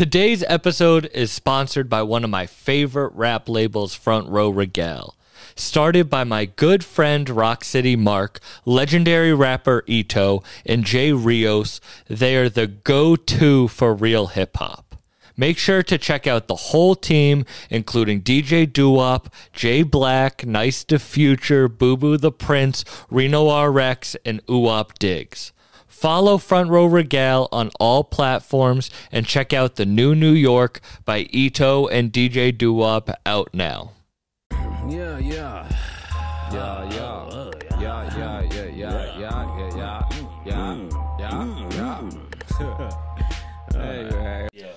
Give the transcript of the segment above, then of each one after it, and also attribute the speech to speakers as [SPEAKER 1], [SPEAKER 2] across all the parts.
[SPEAKER 1] Today's episode is sponsored by one of my favorite rap labels, Front Row Regale. Started by my good friend Rock City Mark, legendary rapper Ito, and Jay Rios, they are the go to for real hip hop. Make sure to check out the whole team, including DJ Duop, Jay Black, Nice to Future, Boo Boo the Prince, Reno RX, and Uop Diggs. Follow Front Row Regale on all platforms and check out the new New York by Ito and DJ Duop out now.
[SPEAKER 2] Yeah, yeah. Yeah, yeah. Yeah, yeah, yeah, yeah, yeah, yeah, yeah, yeah, yeah, yeah. Hey, hey.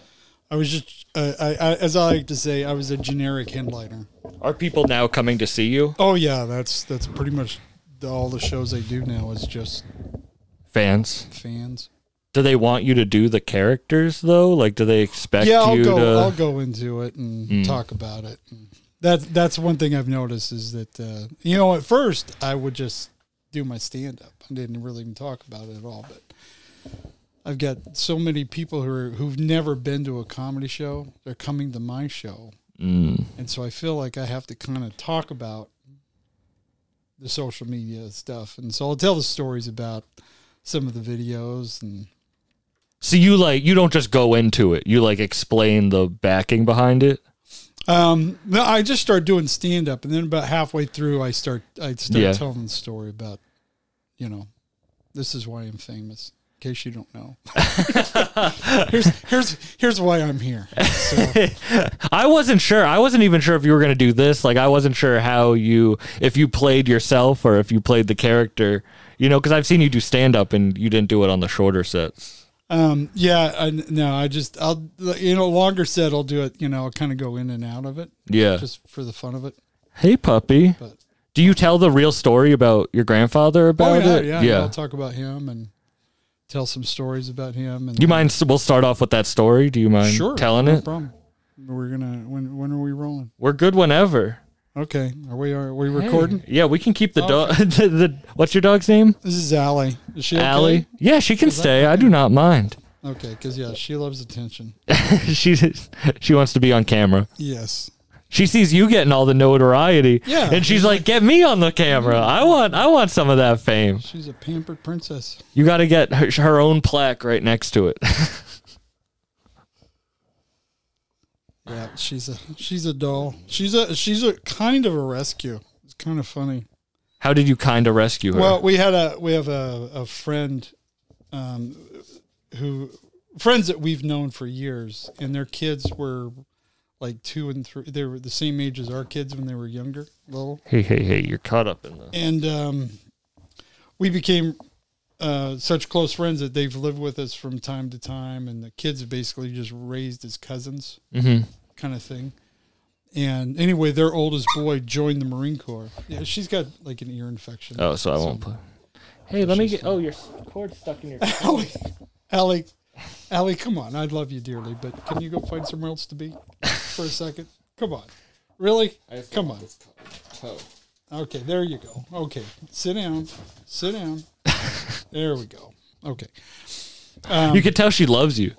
[SPEAKER 3] I was just, uh, I, I, as I like to say, I was a generic headliner.
[SPEAKER 1] Are people now coming to see you?
[SPEAKER 3] Oh yeah, that's that's pretty much all the shows I do now is just
[SPEAKER 1] Fans?
[SPEAKER 3] fans.
[SPEAKER 1] Do they want you to do the characters though? Like, do they expect
[SPEAKER 3] Yeah, I'll
[SPEAKER 1] you
[SPEAKER 3] go.
[SPEAKER 1] to?
[SPEAKER 3] I'll go into it and talk about it. That's that's one thing I've noticed is that uh, you know at first I would just do my stand up. I didn't really even talk about it at all, but. I've got so many people who are, who've never been to a comedy show. They're coming to my show,
[SPEAKER 1] Mm.
[SPEAKER 3] and so I feel like I have to kind of talk about the social media stuff, and so I'll tell the stories about some of the videos and
[SPEAKER 1] So you like you don't just go into it. You like explain the backing behind it.
[SPEAKER 3] um no I just start doing stand up and then about halfway through I start I start
[SPEAKER 1] Yeah.
[SPEAKER 3] telling the story about you know this is why I'm famous in case you don't know here's here's here's why I'm here so,
[SPEAKER 1] I wasn't sure. I wasn't even sure if you were going to do this. Like I wasn't sure how you if you played yourself or if you played the character. You know, because I've seen you do stand up and you didn't do it on the shorter sets.
[SPEAKER 3] um yeah I, no I just I'll you know longer set I'll do it you know I'll kind of go in and out of it
[SPEAKER 1] Yeah.
[SPEAKER 3] just for the fun of it
[SPEAKER 1] hey, puppy.
[SPEAKER 3] but
[SPEAKER 1] Do you tell the real story about your grandfather
[SPEAKER 3] oh
[SPEAKER 1] about
[SPEAKER 3] yeah
[SPEAKER 1] it?
[SPEAKER 3] yeah, yeah. I'll talk about him and tell some stories about him and
[SPEAKER 1] Do you mind? We'll start off with that story. Do you mind
[SPEAKER 3] Sure,
[SPEAKER 1] telling
[SPEAKER 3] no
[SPEAKER 1] it?
[SPEAKER 3] problem. We're gonna when when are we rolling?
[SPEAKER 1] We're good whenever.
[SPEAKER 3] Okay, are we are we recording?
[SPEAKER 1] Yeah, we can keep the dog. the, the, what's your dog's name?
[SPEAKER 3] This is Allie. Is she okay?
[SPEAKER 1] Allie. Yeah, she can stay. I do not mind.
[SPEAKER 3] Okay, because yeah, she loves attention.
[SPEAKER 1] she she wants to be on camera.
[SPEAKER 3] Yes.
[SPEAKER 1] She sees you getting all the notoriety.
[SPEAKER 3] Yeah,
[SPEAKER 1] And she's
[SPEAKER 3] she's
[SPEAKER 1] like, "Get me on the camera. I want I want some of that fame."
[SPEAKER 3] She's a pampered princess.
[SPEAKER 1] You got to get her, her own plaque right next to it.
[SPEAKER 3] Yeah, she's a she's a doll. She's a she's a kind of a rescue. It's kind of funny.
[SPEAKER 1] How did you kind of rescue her?
[SPEAKER 3] Well, we had a we have a a friend, um, who friends that we've known for years, and their kids were like two and three. They were the same age as our kids when they were younger, little.
[SPEAKER 1] hey, hey, hey, you're caught up in the
[SPEAKER 3] and um, we became uh, such close friends that they've lived with us from time to time, and the kids have basically just raised as cousins,
[SPEAKER 1] Mhm.
[SPEAKER 3] kind of thing. And anyway, their oldest boy joined the Marine Corps. Yeah, she's got like an ear infection.
[SPEAKER 1] Oh, so I won't play. Hey, let me get Oh, your cord's stuck in your
[SPEAKER 3] Allie, Allie, Allie, come on! I'd love you dearly, but can you go find somewhere else to be for a second? Come on, really? Come on. Okay, there you go. Okay, sit down. Sit down. there we go. Okay.
[SPEAKER 1] You can tell she loves you.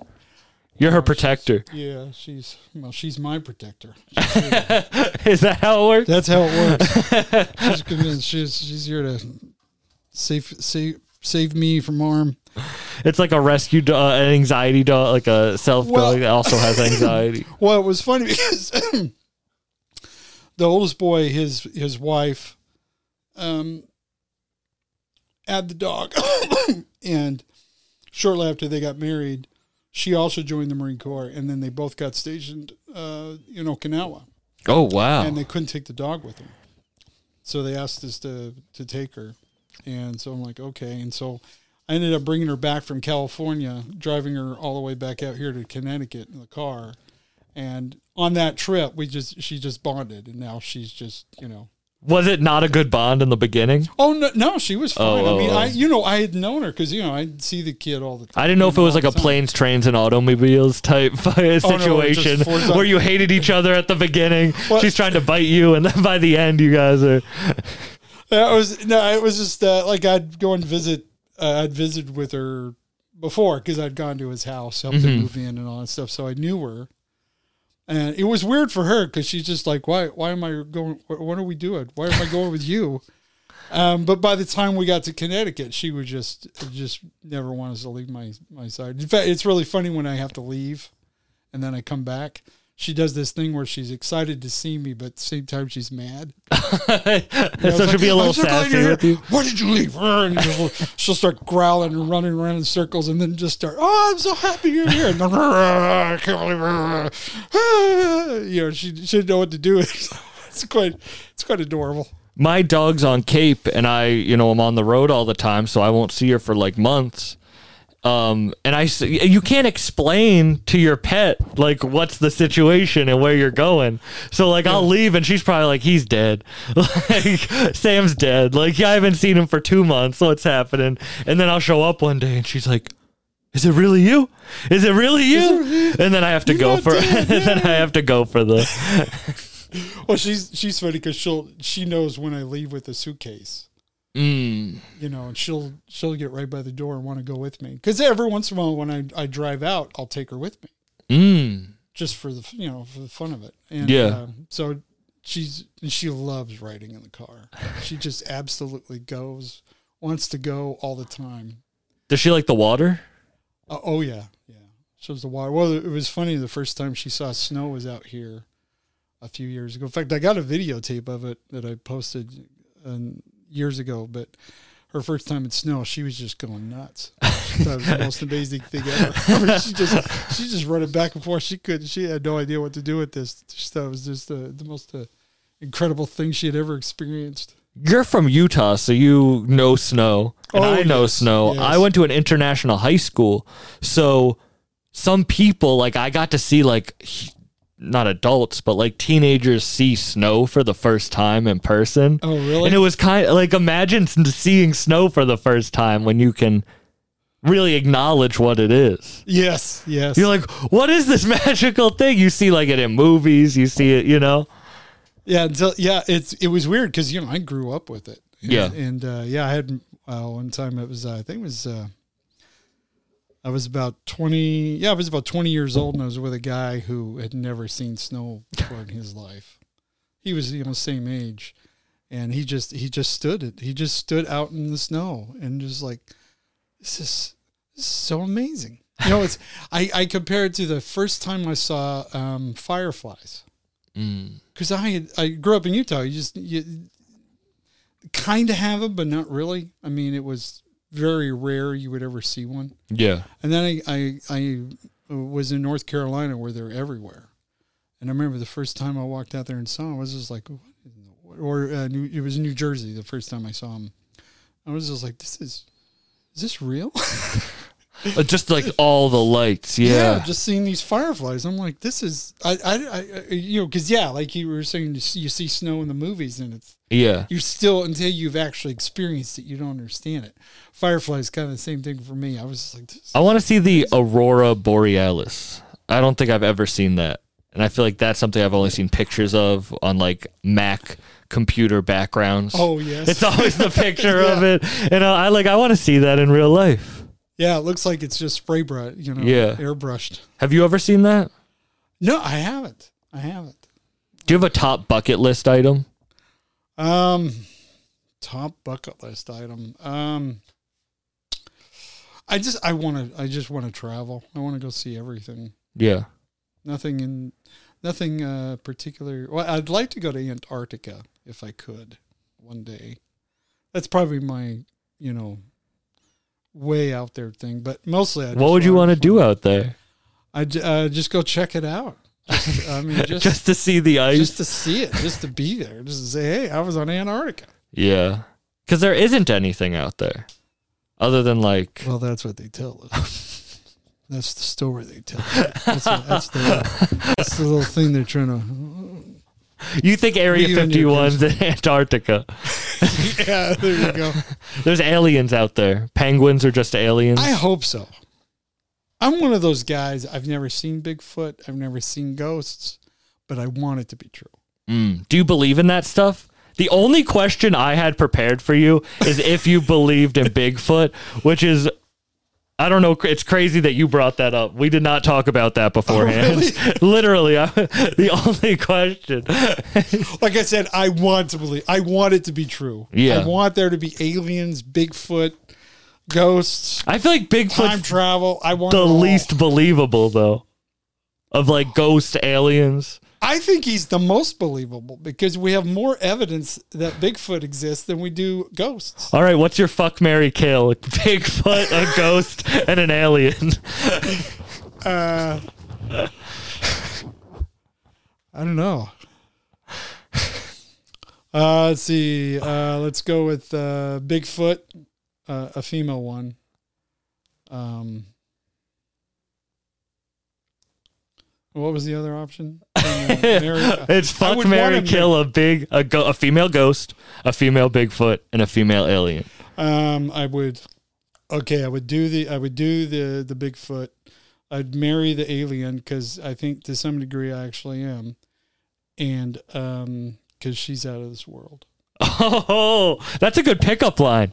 [SPEAKER 1] You're her protector.
[SPEAKER 3] Yeah, she's well, she's my protector.
[SPEAKER 1] Is that how it works?
[SPEAKER 3] That's how it works. she's convinced. She's she's here to save save save me from harm.
[SPEAKER 1] It's like a rescue dog, an anxiety dog, like a self
[SPEAKER 3] Well-
[SPEAKER 1] dog that also has anxiety.
[SPEAKER 3] Well, it was funny because the oldest boy, his his wife, um, had the dog, and shortly after they got married, she also joined the Marine Corps, and then they both got stationed uh, in Okinawa,
[SPEAKER 1] oh wow!
[SPEAKER 3] and they couldn't take the dog with them, so they asked us to to take her, and so I'm like, okay, and so. I ended up bringing her back from California, driving her all the way back out here to Connecticut in the car, and on that trip, we just she just bonded, and now she's just you know.
[SPEAKER 1] Was it not a good bond in the beginning?
[SPEAKER 3] Oh no, no, she was fine.
[SPEAKER 1] Oh,
[SPEAKER 3] I mean,
[SPEAKER 1] oh,
[SPEAKER 3] I
[SPEAKER 1] oh.
[SPEAKER 3] you know I had known her because you know I'd see the kid all the time.
[SPEAKER 1] I didn't know if it was like a
[SPEAKER 3] time.
[SPEAKER 1] planes, trains, and automobiles type
[SPEAKER 3] just
[SPEAKER 1] situation
[SPEAKER 3] on-
[SPEAKER 1] where you hated each other at the beginning.
[SPEAKER 3] What?
[SPEAKER 1] She's trying to bite you, and then by the end, you guys are.
[SPEAKER 3] That was no, it was just uh, like I'd go and visit. Uh, I'd visit with her before because I'd gone to his house, helped him move in and all that stuff. So I knew her. And it was weird for her because she's just like, why, why am I going? What are we doing? Why am I going with you? Um, but by the time we got to Connecticut, she would just, just never want us to leave my, my side. In fact, it's really funny when I have to leave and then I come back. She does this thing where she's excited to see me, but at the same time she's mad.
[SPEAKER 1] so she'll be a little
[SPEAKER 3] "I'm so glad
[SPEAKER 1] sassy with you.
[SPEAKER 3] Why did you leave? And she'll, she'll start growling and running around in circles, and then just start. Oh, I'm so happy you're here. And then, I can't believe. it." You know, she she didn't know what to do. It's quite it's quite adorable.
[SPEAKER 1] my dog's on Cape and I, you know, I'm on the road all the time, so I won't see her for like months. Um, and I, you can't explain to your pet like what's the situation and where you're going. So like I'll leave and she's probably like, he's dead. like Sam's dead. Like I haven't seen him for two months. What's happening? And then I'll show up one day and she's like, is it really you? Is it really you? And then I have to go for,
[SPEAKER 3] dead,
[SPEAKER 1] and then I have to go for the,
[SPEAKER 3] Well, she's she's funny because she'll she knows when I leave with a suitcase.
[SPEAKER 1] Mm,
[SPEAKER 3] You know, and she'll she'll get right by the door and want to go with me. Because every once in a while, when I, I drive out, I'll take her with me.
[SPEAKER 1] mm.
[SPEAKER 3] just for the you know for the fun of it. And
[SPEAKER 1] Yeah.
[SPEAKER 3] uh, so she's and she loves riding in the car. She just absolutely goes, wants to go all the time.
[SPEAKER 1] Does she like the water?
[SPEAKER 3] Uh, oh yeah, yeah. Shows the water. Well, it was funny. The first time she saw snow was out here a few years ago. In fact, I got a videotape of it that I posted um, years ago. But her first time in snow, she was just going nuts. that was the most amazing thing ever. I mean, she just she just running back and forth. She couldn't. she had no idea what to do with this. She thought it was just uh, the most uh, incredible thing she had ever experienced.
[SPEAKER 1] You're from Utah, so you know snow. And
[SPEAKER 3] Oh,
[SPEAKER 1] I know
[SPEAKER 3] yes,
[SPEAKER 1] snow.
[SPEAKER 3] yes.
[SPEAKER 1] I went to an international high school. So some people, like, I got to see, like, not adults, but like teenagers see snow for the first time in person.
[SPEAKER 3] Oh, really?
[SPEAKER 1] And it was kind of like, imagine seeing snow for the first time when you can really acknowledge what it is.
[SPEAKER 3] Yes, yes.
[SPEAKER 1] You're like, what is this magical thing? You see, like, it in movies, you see it, you know?
[SPEAKER 3] Yeah, until, yeah, it's it was weird because you know I grew up with it. And,
[SPEAKER 1] Yeah.
[SPEAKER 3] and uh, yeah, I had uh, one time it was uh, I think it was uh, I was about twenty. Yeah, I was about twenty years old, and I was with a guy who had never seen snow before in his life. He was you know same age, and he just he just stood it. He just stood out in the snow and just like this is this is so amazing. You know, it's I I compare it to the first time I saw um, fireflies
[SPEAKER 1] Mm.
[SPEAKER 3] because I had, I grew up in Utah. You just you kind of have them, but not really. I mean, it was very rare you would ever see one.
[SPEAKER 1] Yeah.
[SPEAKER 3] And then I I, I was in North Carolina where they're everywhere. And I remember the first time I walked out there and saw them, I was just like, what in the- or uh, New, it was New Jersey the first time I saw them. I was just like, this is is this real?
[SPEAKER 1] Uh, Just like all the lights. Yeah.
[SPEAKER 3] just seeing these fireflies. I'm like, this is I I, I I- you know because yeah, like you were saying, you see, you see snow in the movies and it's
[SPEAKER 1] Yeah.
[SPEAKER 3] you're still until you've actually experienced it, you don't understand it. Fireflies kind of the same thing for me. I was just like,
[SPEAKER 1] I want to see the Aurora Borealis. I don't think I've ever seen that. And I feel like that's something I've only seen pictures of on like Mac computer backgrounds.
[SPEAKER 3] oh yes,
[SPEAKER 1] It's always the picture of it. And uh, I like I want to see that in real life.
[SPEAKER 3] Yeah, it looks like it's just spray brush, you know,
[SPEAKER 1] Yeah.
[SPEAKER 3] airbrushed.
[SPEAKER 1] Have you ever seen that?
[SPEAKER 3] No, I haven't. I haven't.
[SPEAKER 1] Do you have a top bucket list item?
[SPEAKER 3] Um, top bucket list item. Um, I just I want to I just want to travel. I want to go see everything.
[SPEAKER 1] Yeah.
[SPEAKER 3] Nothing in nothing uh particular. Well, I'd like to go to Antarctica if I could one day. That's probably my you know way out there thing. But mostly, I
[SPEAKER 1] What would you want to do out there?
[SPEAKER 3] I uh, just go check it out. Just, I mean, just
[SPEAKER 1] Just to see the ice?
[SPEAKER 3] just to see it, just to be there, just to say, hey, I was on Antarctica.
[SPEAKER 1] yeah. Because there isn't anything out there other than like.
[SPEAKER 3] Well, that's what they tell us. That's the story they tell. That's, what, that's, the, that's the little thing they're trying to.
[SPEAKER 1] You think Area
[SPEAKER 3] You and
[SPEAKER 1] 51's in Antarctica?
[SPEAKER 3] Yeah, there you go.
[SPEAKER 1] There's aliens out there. Penguins are just aliens.
[SPEAKER 3] I hope so. I'm one of those guys. I've never seen Bigfoot. I've never seen ghosts, but I want it to be true.
[SPEAKER 1] Mm. Do you believe in that stuff? The only question I had prepared for you is if you believed in Bigfoot, which is I don't know. It's crazy that you brought that up. We did not talk about that oh, beforehand. Literally, I, the only question.
[SPEAKER 3] Like I said, I want to believe. I want it to be true.
[SPEAKER 1] Yeah.
[SPEAKER 3] I want there to be aliens, Bigfoot, ghosts,
[SPEAKER 1] I feel like
[SPEAKER 3] Bigfoot
[SPEAKER 1] time
[SPEAKER 3] travel. I want
[SPEAKER 1] the least believable, though, of like ghost aliens.
[SPEAKER 3] I think he's the most believable because we have more evidence that Bigfoot exists than we do ghosts.
[SPEAKER 1] All right, what's your fuck Mary kill? Bigfoot, a ghost, and an alien.
[SPEAKER 3] Uh, I don't know. Uh, let's see. Uh, let's go with uh, Bigfoot, uh, a female one. Um, what was the other option?
[SPEAKER 1] It's fuck Mary kill a big a, go, a female ghost, a female Bigfoot, and a female alien.
[SPEAKER 3] Um, I would. Okay, I would do the. I would do the the Bigfoot. I'd marry the alien because I think to some degree I actually am, and um, because she's out of this world.
[SPEAKER 1] Oh, that's a good pickup line.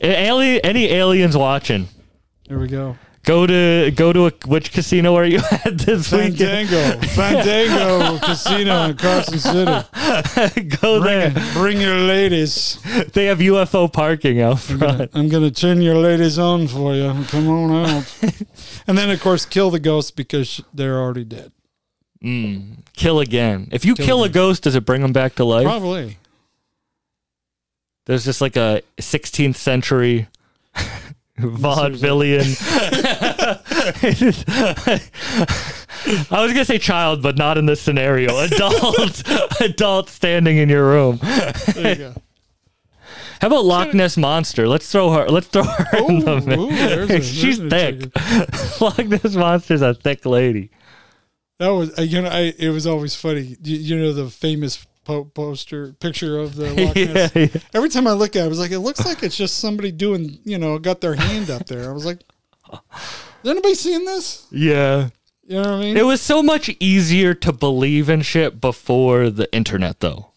[SPEAKER 1] A- Ali- any aliens watching?
[SPEAKER 3] There we go.
[SPEAKER 1] Go to go to a, which casino are you at this weekend?
[SPEAKER 3] Fandango, Fandango Casino in Carson City.
[SPEAKER 1] go
[SPEAKER 3] Bring,
[SPEAKER 1] there.
[SPEAKER 3] bring your ladies.
[SPEAKER 1] They have UFO parking out front.
[SPEAKER 3] I'm gonna turn your ladies on for you. Come on out. and then of course kill the ghosts because they're already dead.
[SPEAKER 1] Mm, kill again. If you
[SPEAKER 3] Kill
[SPEAKER 1] kill, a ghost, does it bring them back to life?
[SPEAKER 3] Probably.
[SPEAKER 1] There's just like a 16th century vaudevillian. I was gonna say child, but not in this scenario. Adult, adult standing in your room.
[SPEAKER 3] There you go.
[SPEAKER 1] How about Loch Ness monster? Let's throw her. Let's throw her in the
[SPEAKER 3] Ooh,
[SPEAKER 1] mix. She's thick. Loch Ness monster's a thick lady.
[SPEAKER 3] That was uh, you know I, it was always funny. You, you know the famous po- poster picture of the Loch Ness.
[SPEAKER 1] Yeah, yeah.
[SPEAKER 3] Every time I look at it, I was like, it looks like it's just somebody doing you know got their hand up there. I was like, has anybody seen this?
[SPEAKER 1] yeah.
[SPEAKER 3] You know what I mean?
[SPEAKER 1] It was so much easier to believe in shit before the internet, though.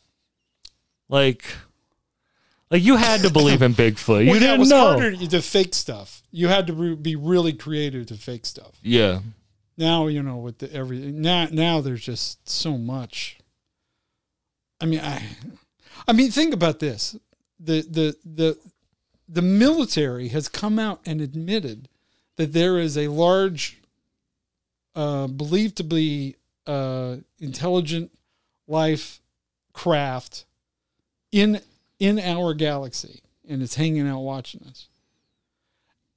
[SPEAKER 1] Like, like you had to believe in Bigfoot. You
[SPEAKER 3] Well, yeah, it
[SPEAKER 1] didn't
[SPEAKER 3] was
[SPEAKER 1] know.
[SPEAKER 3] harder to fake stuff. You had to re- be really creative to fake stuff.
[SPEAKER 1] Yeah.
[SPEAKER 3] Now you know with the everything. Now now there's just so much. I mean I, I mean think about this. The the the the military has come out and admitted that there is a large, uh, believed to be uh, intelligent life craft in in our galaxy, and it's hanging out watching us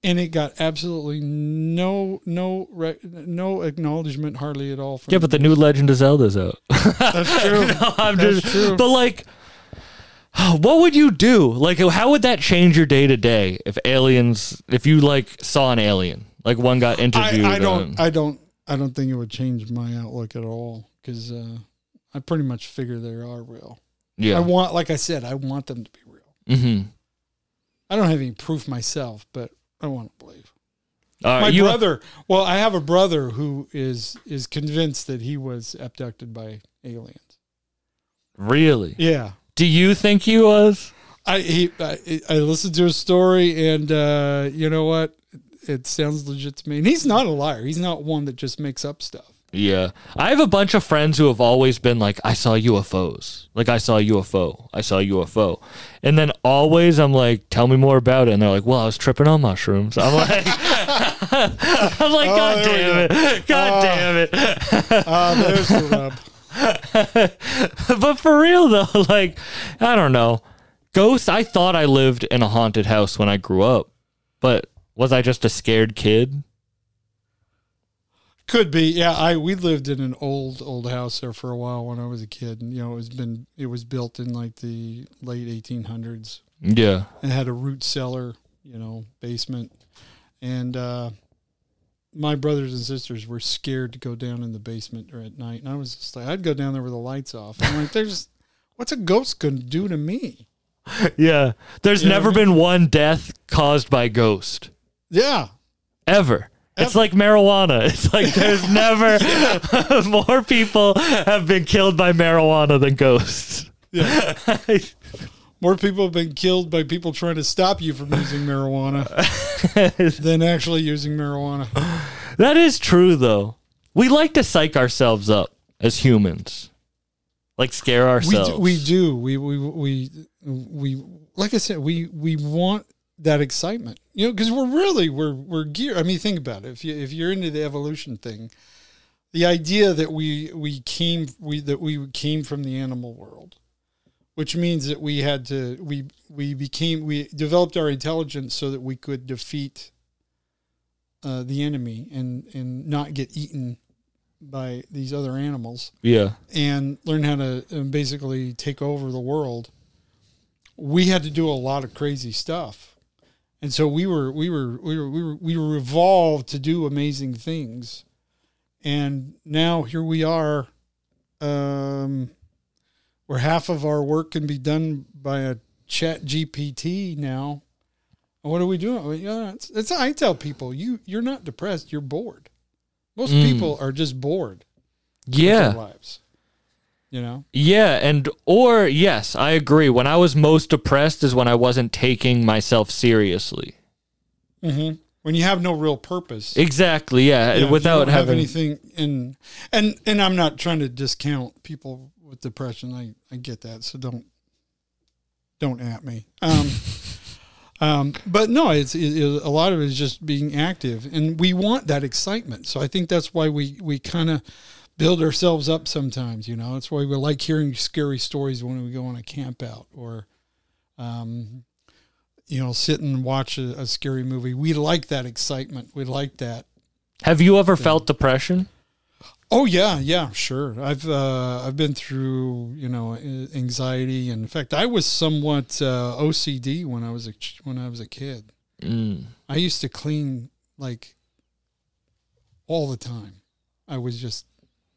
[SPEAKER 3] and it got absolutely no no no acknowledgement hardly at all from
[SPEAKER 1] Yeah, but the new Legend of Zelda's out.
[SPEAKER 3] that's true
[SPEAKER 1] no, I'm
[SPEAKER 3] That's
[SPEAKER 1] just.
[SPEAKER 3] true.
[SPEAKER 1] But like, what would you do? Like, how would that change your day to day if aliens? If you like saw an alien, like one got interviewed.
[SPEAKER 3] I, I don't
[SPEAKER 1] on-
[SPEAKER 3] I don't I don't think it would change my outlook at all because uh, I pretty much figure they are real.
[SPEAKER 1] yeah.
[SPEAKER 3] I want like I said I want them to be real.
[SPEAKER 1] mm-hmm.
[SPEAKER 3] I don't have any proof myself, but I want to believe.
[SPEAKER 1] Right,
[SPEAKER 3] my brother, well, I have a brother who is is convinced that he was abducted by aliens.
[SPEAKER 1] really?
[SPEAKER 3] Yeah.
[SPEAKER 1] Do you think he was?
[SPEAKER 3] I he I, I listened to his story, and uh, you know what? It sounds legit to me. And he's not a liar. He's not one that just makes up stuff.
[SPEAKER 1] Yeah. I have a bunch of friends who have always been like, I saw UFOs. Like, I saw a UFO. I saw a UFO. And then always I'm like, tell me more about it. And they're like, well, I was tripping on mushrooms. I'm like, I'm like, God
[SPEAKER 3] Oh,
[SPEAKER 1] damn it. God
[SPEAKER 3] Oh.
[SPEAKER 1] damn it.
[SPEAKER 3] Ah, there's the rub.
[SPEAKER 1] but for real though, like, I don't know. Ghost, I thought I lived in a haunted house when I grew up. But was I just a scared kid?
[SPEAKER 3] Could be. Yeah, I we lived in an old old house there for a while when I was a kid, and you know it was been it was built in like the late 1800s.
[SPEAKER 1] Yeah.
[SPEAKER 3] It had a root cellar, you know, basement, and uh, my brothers and sisters were scared to go down in the basement or at night, and I was just like, I'd go down there with the lights off. I'm like, there's what's a ghost gonna do to me?
[SPEAKER 1] Yeah. There's
[SPEAKER 3] You
[SPEAKER 1] never
[SPEAKER 3] I
[SPEAKER 1] been one death caused by ghost.
[SPEAKER 3] Yeah,
[SPEAKER 1] ever. It's like marijuana. It's like there's never more people have been killed by marijuana than ghosts.
[SPEAKER 3] yeah. more people have been killed by people trying to stop you from using marijuana than actually using marijuana.
[SPEAKER 1] That is true, though. We like to psych ourselves up as humans, like scare
[SPEAKER 3] We
[SPEAKER 1] ourselves.
[SPEAKER 3] do, we do. We we we we like I said. We we want that excitement, you know, because we're really we're we're gear. I mean, think about it. If you if you're into the evolution thing, the idea that we we came we that we came from the animal world, which means that we had to we we became we developed our intelligence so that we could defeat uh, the enemy and and not get eaten by these other animals
[SPEAKER 1] yeah.
[SPEAKER 3] and learn how to um, basically take over the world, we had to do a lot of crazy stuff. And so we were we were we were we were we were evolved to do amazing things. And now here we are um where half of our work can be done by a chat GPT now. What are we doing? Well, Yeah, it's, it's I tell people you you're not depressed, you're bored. Most
[SPEAKER 1] Mm.
[SPEAKER 3] people are just bored with their
[SPEAKER 1] Yeah.
[SPEAKER 3] lives. You know?
[SPEAKER 1] Yeah, and or yes, I agree. When I was most depressed is when I wasn't taking myself seriously.
[SPEAKER 3] Mm-hmm. When you have no real purpose.
[SPEAKER 1] Exactly. Yeah,
[SPEAKER 3] Yeah,
[SPEAKER 1] without
[SPEAKER 3] don't have
[SPEAKER 1] having
[SPEAKER 3] anything in and and I'm not trying to discount people with depression. I, I get that. So don't don't at me. Um um but no, it's it, it- a lot of it is just being active and we want that excitement. So I think that's why we we kind of build ourselves up sometimes, you know. That's why we like hearing scary stories when we go on a camp out or um you know, sit and watch a, a scary movie. We like that excitement. We like that.
[SPEAKER 1] Have you ever felt depression?
[SPEAKER 3] Oh yeah, yeah, sure. I've uh, I've been through you know anxiety, and in fact, I was somewhat uh, OCD when I was a when I was a kid.
[SPEAKER 1] Mm.
[SPEAKER 3] I used to clean like all the time. I was just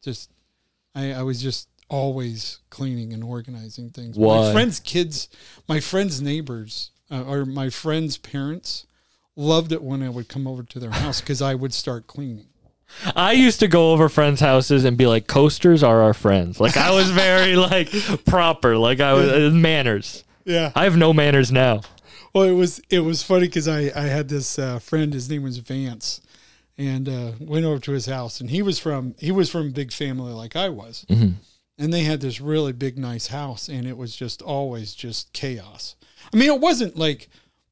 [SPEAKER 3] just I, I was just always cleaning and organizing things. My friends' kids, my friends' neighbors, uh, or my friends' parents loved it when I would come over to their house because I would start cleaning.
[SPEAKER 1] I used to go over friends' houses and be like, "Coasters are our friends." Like I was very like proper. Like I was uh, manners.
[SPEAKER 3] Yeah.
[SPEAKER 1] I have no manners now.
[SPEAKER 3] Well, it was it was funny because I I had this uh, friend. His name was Vance, and uh, went over to his house. And he was from he was from a big family like I was, and they had this really big nice house, and it was just always just chaos. I mean, it wasn't like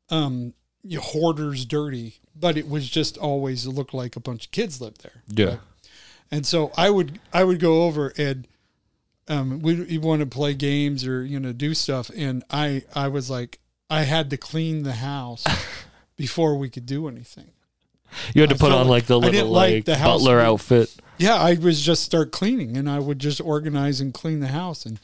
[SPEAKER 3] um, you hoarders dirty, but it was just always looked like a bunch of kids lived there.
[SPEAKER 1] Yeah.
[SPEAKER 3] And so I would I would go over and um we want to play games or you know do stuff and I I was like I had to clean the house before we could do anything.
[SPEAKER 1] You had to
[SPEAKER 3] I
[SPEAKER 1] put on like the little
[SPEAKER 3] like
[SPEAKER 1] like,
[SPEAKER 3] the
[SPEAKER 1] butler
[SPEAKER 3] being-
[SPEAKER 1] outfit.
[SPEAKER 3] Yeah, I was just start cleaning and I would just organize and clean the house and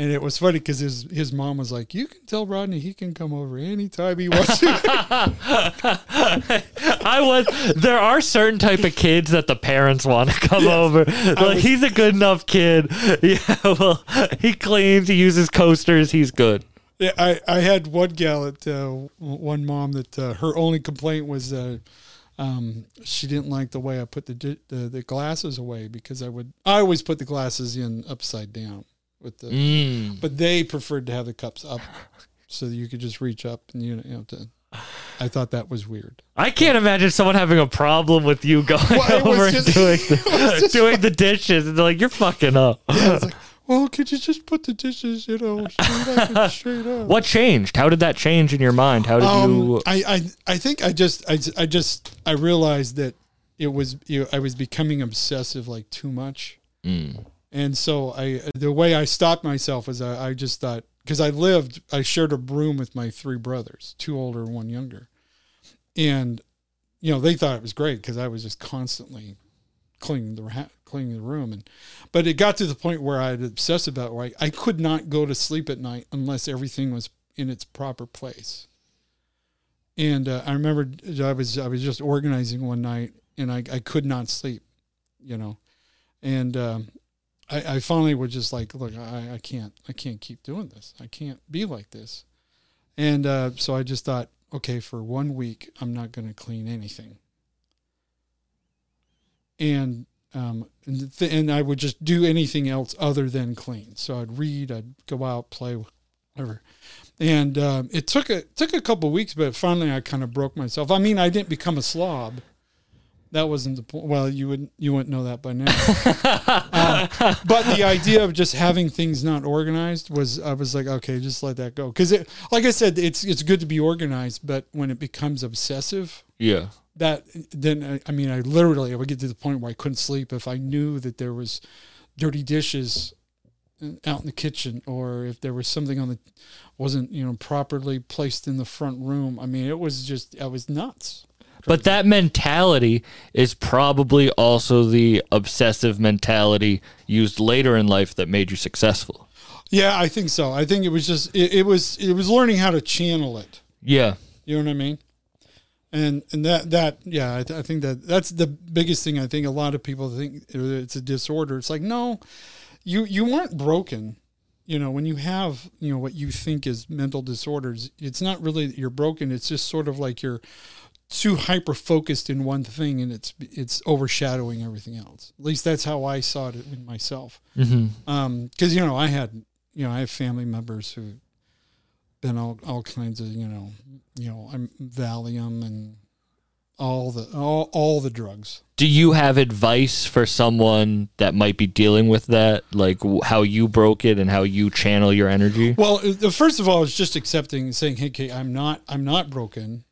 [SPEAKER 3] and it was funny because his his mom was like, "You can tell Rodney he can come over anytime he wants to."
[SPEAKER 1] I was. There are certain type of kids that the parents want to come over. Like
[SPEAKER 3] was-
[SPEAKER 1] he's a good enough kid. Yeah. Well, he cleans. He uses coasters. He's good.
[SPEAKER 3] Yeah, I, I had one gal at uh, one mom that uh, her only complaint was uh, um, she didn't like the way I put the, di- the the glasses away because I would I always put the glasses in upside down with the
[SPEAKER 1] Mm.
[SPEAKER 3] but they preferred to have the cups up so that you could just reach up and you know, you know to, I thought that was weird.
[SPEAKER 1] I can't imagine someone having a problem with you going
[SPEAKER 3] Well,
[SPEAKER 1] over and doing the,
[SPEAKER 3] just
[SPEAKER 1] doing the dishes, and they're like, "You're fucking up."
[SPEAKER 3] Yeah, well, could you just put the dishes, you know, straight up and straight up?
[SPEAKER 1] What changed? How did that change in your mind? How did
[SPEAKER 3] Um,
[SPEAKER 1] you?
[SPEAKER 3] I, I I think I just I, I just I realized that it was you know, I was becoming obsessive like too much,
[SPEAKER 1] Mm.
[SPEAKER 3] and so I the way I stopped myself is I, I just thought because I lived I shared a room with my three brothers, two older and one younger, and you know they thought it was great because I was just constantly cleaning the cleaning the room and but it got to the point where I'd obsess about it, where I, I could not go to sleep at night unless everything was in its proper place. And uh, I remember I was I was just organizing one night and I, I could not sleep, you know, and um, I, I finally was just like, look, I, I can't I can't keep doing this. I can't be like this. And uh, so I just thought, okay, for one week I'm not going to clean anything. And um, and, th- and I would just do anything else other than clean. So I'd read, I'd go out, play, whatever. and um, it took a took a couple weeks, but finally I kind of broke myself. I mean, I didn't become a slob. That wasn't the point. Well, you wouldn't you wouldn't know that by now. um, but the idea of just having things not organized was I was like, okay, just let that go. Because like I said, it's it's good to be organized, but when it becomes obsessive,
[SPEAKER 1] Yeah.
[SPEAKER 3] That then I, I mean I literally I would get to the point where I couldn't sleep if I knew that there was dirty dishes uh, out in the kitchen or if there was something on the wasn't you know properly placed in the front room. I mean it was just I was nuts.
[SPEAKER 1] But that mentality is probably also the obsessive mentality used later in life that made you successful.
[SPEAKER 3] Yeah, I think so. I think it was just it, it was it was learning how to channel it.
[SPEAKER 1] Yeah.
[SPEAKER 3] You know what I mean? And and that that yeah, I, th- I think that that's the biggest thing. I think a lot of people think it's a disorder. It's like no, you you aren't broken. You know, when you have you know what you think is mental disorders, it's not really that you're broken. It's just sort of like you're too hyper focused in one thing, and it's it's overshadowing everything else. At least that's how I saw it with myself.
[SPEAKER 1] Mm-hmm.
[SPEAKER 3] Because you know, I had you know I have family members who been all all kinds of you know you know I'm Valium and all the all all the drugs.
[SPEAKER 1] Do you have advice for someone that might be dealing with that, like w- how you broke it and how you channel your energy?
[SPEAKER 3] Well, uh, first of all it's just accepting and saying, "Hey, Kate, I'm not I'm not broken.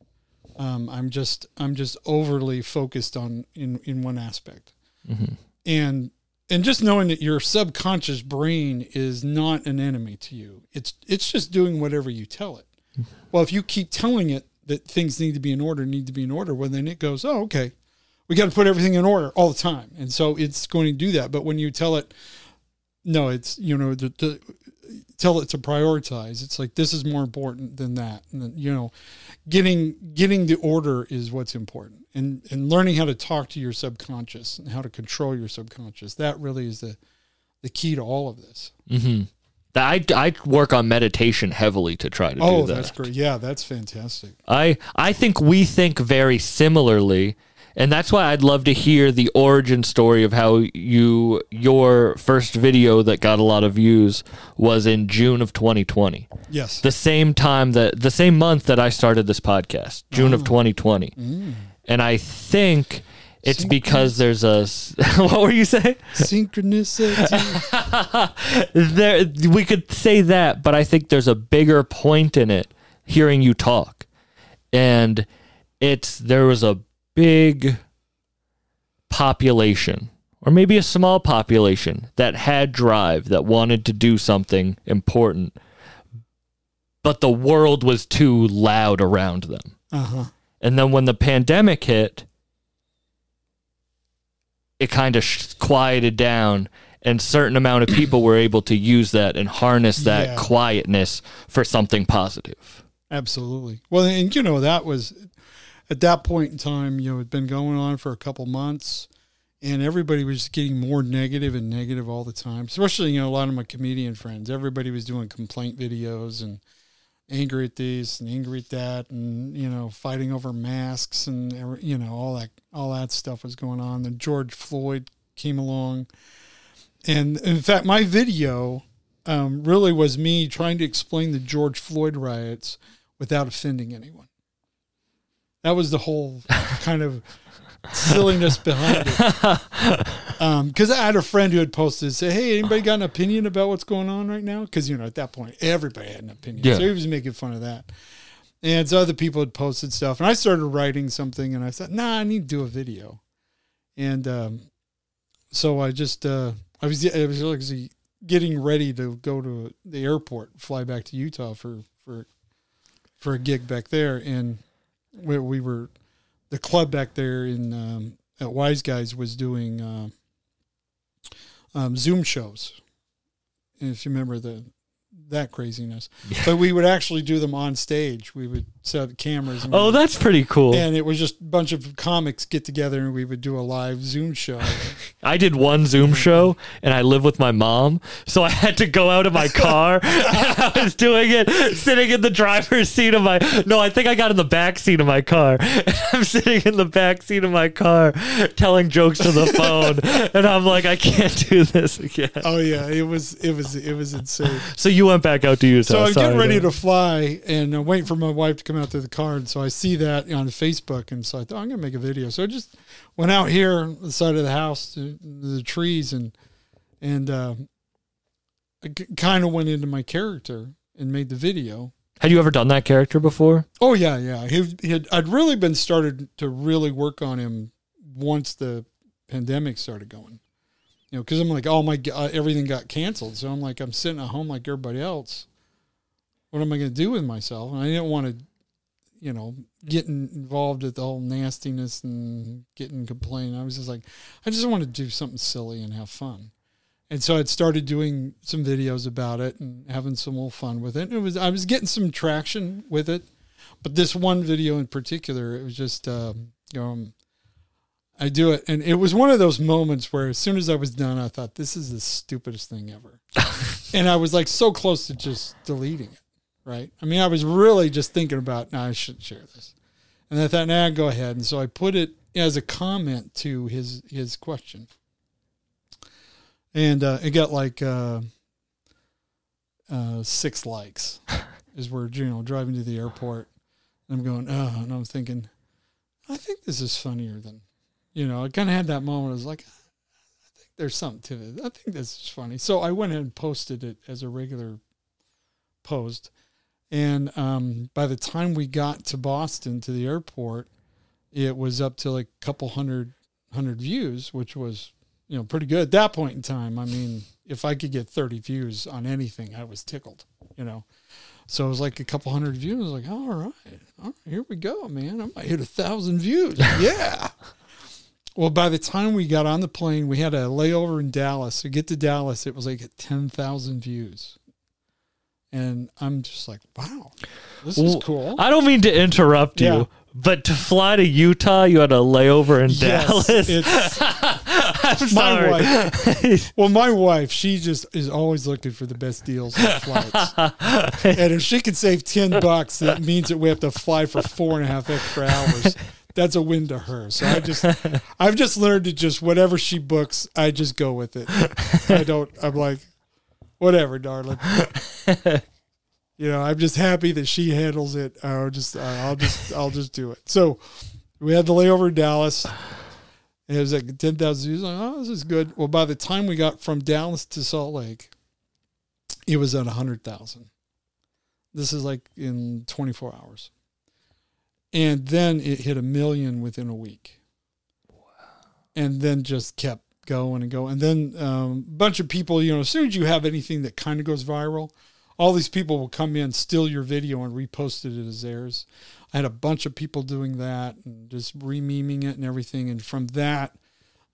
[SPEAKER 3] Um, I'm just I'm just overly focused on in in one aspect." And and just knowing that your subconscious brain is not an enemy to you. It's it's just doing whatever you tell it. Mm-hmm. Well, if you keep telling it that things need to be in order, need to be in order, well then it goes, "Oh, okay. We got to put everything in order all the time." And so it's going to do that. But when you tell it no, it's you know to, to tell it to prioritize. It's like this is more important than that, and then, you know, getting getting the order is what's important, and and learning how to talk to your subconscious and how to control your subconscious. That really is the the key to all of this.
[SPEAKER 1] Mm-hmm. I, I work on meditation heavily to try to
[SPEAKER 3] Oh,
[SPEAKER 1] do that.
[SPEAKER 3] that's great. Yeah, that's fantastic.
[SPEAKER 1] I I think we think very similarly, and that's why I'd love to hear the origin story of how you your first video that got a lot of views was in June of 2020.
[SPEAKER 3] Yes.
[SPEAKER 1] The same time that the same month that I started this podcast, June of 2020. And I think it's because there's a what were you saying?
[SPEAKER 3] Synchronicity.
[SPEAKER 1] there we could say that, but I think there's a bigger point in it hearing you talk. And it's there was a big population or maybe a small population that had drive that wanted to do something important but the world was too loud around them.
[SPEAKER 3] uh huh.
[SPEAKER 1] And then when the pandemic hit, it kind of sh- quieted down, and certain amount of people were able to use that and harness that
[SPEAKER 3] Yeah.
[SPEAKER 1] quietness for something positive.
[SPEAKER 3] Absolutely. Well, and you know that was at that point in time. You know, it'd been going on for a couple months, and everybody was just getting more negative and negative all the time. Especially, you know, a lot of my comedian friends. Everybody was doing complaint videos and angry at this and angry at that, and you know, fighting over masks and you know all that all that stuff was going on. Then George Floyd came along, and in fact, my video um, really was me trying to explain the George Floyd riots without offending anyone. That was the whole kind of silliness behind it. Because I had a friend who had posted, say, "Hey, anybody got an opinion about what's going on right now?" Because you know, at that point, everybody had an opinion,
[SPEAKER 1] Yeah.
[SPEAKER 3] so he was making fun of that. And so other people had posted stuff, and I started writing something, and I said, "Nah, I need to do a video." And um, so I just uh, I was I was actually getting ready to go to the airport, fly back to Utah for for for a gig back there, and where we were, the club back there in um, at Wise Guys was doing uh, um, Zoom shows. If you remember the that craziness, but we would actually do them on stage. We would set up cameras. And
[SPEAKER 1] Oh,
[SPEAKER 3] would-
[SPEAKER 1] that's pretty cool.
[SPEAKER 3] and it was just a bunch of comics get together and we would do a live Zoom show.
[SPEAKER 1] I did one Zoom show and I live with my mom, so I had to go out of my car. I was doing it sitting in the driver's seat of my No, I think I got in the back seat of my car. I'm sitting in the back seat of my car telling jokes to the phone and I'm like I can't do this again.
[SPEAKER 3] oh yeah, it was it was it was insane.
[SPEAKER 1] So you you went back out to Utah.
[SPEAKER 3] So I'm getting ready to fly and I'm waiting for my wife to come out to the car. And so I see that on Facebook. And so I thought, I'm going to make a video. So I just went out here on the side of the house to the trees and, and, uh, I kind of went into my character and made the video.
[SPEAKER 1] Had you ever done that character before?
[SPEAKER 3] Oh yeah, yeah. He, he had, I'd really been started to really work on him once the pandemic started going. You know, because I'm like, oh my, uh, everything got canceled. So I'm like, I'm sitting at home like everybody else. What am I going to do with myself? And I didn't want to, you know, getting involved with the whole nastiness and getting complaining. I was just like, I just want to do something silly and have fun. And so I'd started doing some videos about it and having some little fun with it. And it was I was getting some traction with it, but this one video in particular, it was just um, you know um, I do it, and it was one of those moments where as soon as I was done, I thought this is the stupidest thing ever, and I was like so close to just deleting it. Right? I mean, I was really just thinking about, no, I shouldn't share this, and I thought, nah, go ahead. And so I put it as a comment to his his question and uh, it got like uh, uh, six likes as we're you know driving to the airport. And I'm going, oh, and I'm thinking, I think this is funnier than, you know, I kind of had that moment. I was like, I think there's something to this. I think this is funny. So I went ahead and posted it as a regular post. And um, by the time we got to Boston to the airport, it was up to like a couple hundred hundred views, which was you know, pretty good at that point in time. I mean, if I could get 30 views on anything, I was tickled, you know. So it was like a couple hundred views. I was like, all right, all right, here we go, man. I might hit a thousand views. Yeah. well, by the time we got on the plane, we had a layover in Dallas. To get to Dallas, it was like 10,000 views. And I'm just like, wow, this is cool.
[SPEAKER 1] I don't mean to interrupt you,
[SPEAKER 3] Yeah.
[SPEAKER 1] but to fly to Utah, you had a layover in
[SPEAKER 3] Yes,
[SPEAKER 1] Dallas.
[SPEAKER 3] it's
[SPEAKER 1] I'm
[SPEAKER 3] my
[SPEAKER 1] sorry.
[SPEAKER 3] wife. Well, my wife, she just is always looking for the best deals on flights. and if she could save 10 bucks, that means that we have to fly for four and a half extra hours. That's a win to her. So I just, I've just learned to just, whatever she books, I just go with it. I don't, I'm like, whatever, darling. You know, I'm just happy that she handles it. I'll just, uh, I'll just, I'll just do it. So we had the layover in Dallas. And it was like 10,000 views. Like, oh, this is good. Well, by the time we got from Dallas to Salt Lake, it was at 100,000. This is like in 24 hours. And then it hit a million within a week. And then just kept going and going. And then um, a bunch of people, you know, as soon as you have anything that kind of goes viral, all these people will come in, steal your video, and repost it as theirs. I had a bunch of people doing that and just re-meming it and everything. And from that,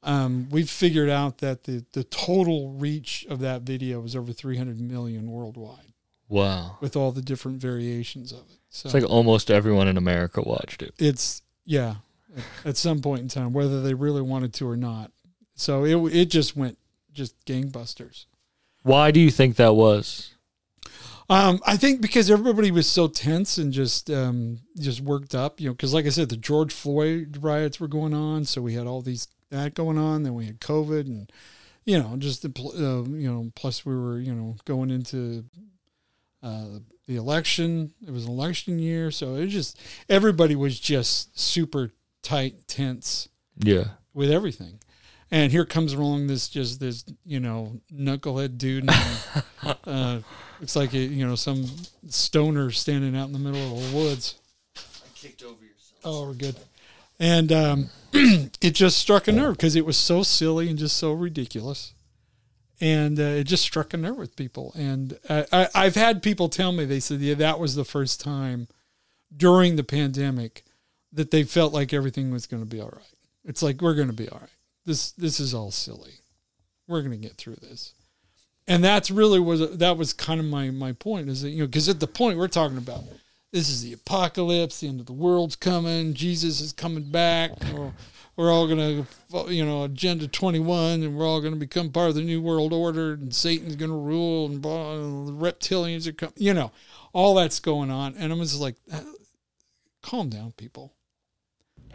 [SPEAKER 3] um, we've figured out that the, the total reach of that video was over 300 million worldwide
[SPEAKER 1] Wow.
[SPEAKER 3] with all the different variations of it. So
[SPEAKER 1] It's like almost everyone in America watched it.
[SPEAKER 3] it's yeah, at some point in time, whether they really wanted to or not. So it it just went just gangbusters.
[SPEAKER 1] Why do you think that was?
[SPEAKER 3] Um, I think because everybody was so tense and just um, just worked up, you know, because like I said, the George Floyd riots were going on, so we had all these that going on. Then we had COVID, and you know, just the uh, you know, plus we were you know going into uh, the election. It was an election year, so it just everybody was just super tight, tense
[SPEAKER 1] Yeah.
[SPEAKER 3] with everything. And here comes along this just this you know knucklehead dude. And, uh, looks like a, you know some stoner standing out in the middle of the woods. I kicked over yourself. Oh, we're good. And um, it just struck a nerve because it was so silly and just so ridiculous. And uh, it just struck a nerve with people. And I, I, I've had people tell me, they said, yeah, that was the first time during the pandemic that they felt like everything was going to be all right. It's like, we're going to be all right. This, this is all silly. We're to get through this. And that's really was that was kind of my my point is that you know because at the point we're talking about this is the apocalypse, the end of the world's coming, Jesus is coming back, or we're all gonna you know agenda 21 and we're all gonna become part of the new world order and Satan's gonna rule and blah, and the reptilians are coming, you know, all that's going on, and I'm just like, "Uh, calm down, people.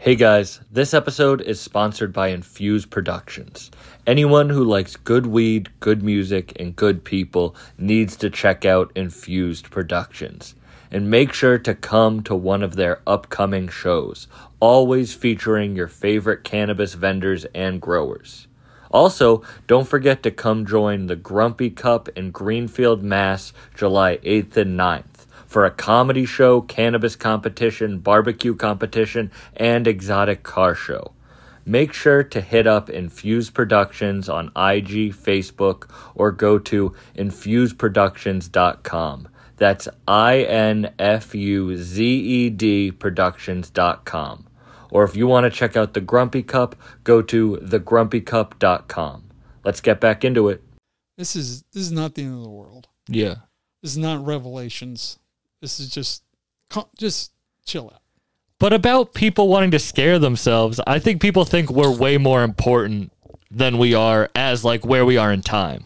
[SPEAKER 1] Hey guys, this episode is sponsored by Infuse Productions. Anyone who likes good weed, good music, and good people needs to check out Infused Productions. And make sure to come to one of their upcoming shows, always featuring your favorite cannabis vendors and growers. Also, don't forget to come join the Grumpy Cup in Greenfield, Mass, July 8th and 9th for a comedy show, cannabis competition, barbecue competition, and exotic car show. Make sure to hit up Infuzed Productions on IG, Facebook, or go to infuzedproductions.com. That's I N F U Z E D Productions.com. Or if you want to check out the Grumpy Cup, go to thegrumpycup.com. Let's get back into it.
[SPEAKER 3] This is this is not the end of the world.
[SPEAKER 1] Yeah.
[SPEAKER 3] This is not revelations. This is just just chill out.
[SPEAKER 1] But about people wanting to scare themselves, I think people think we're way more important than we are as like where we are in time.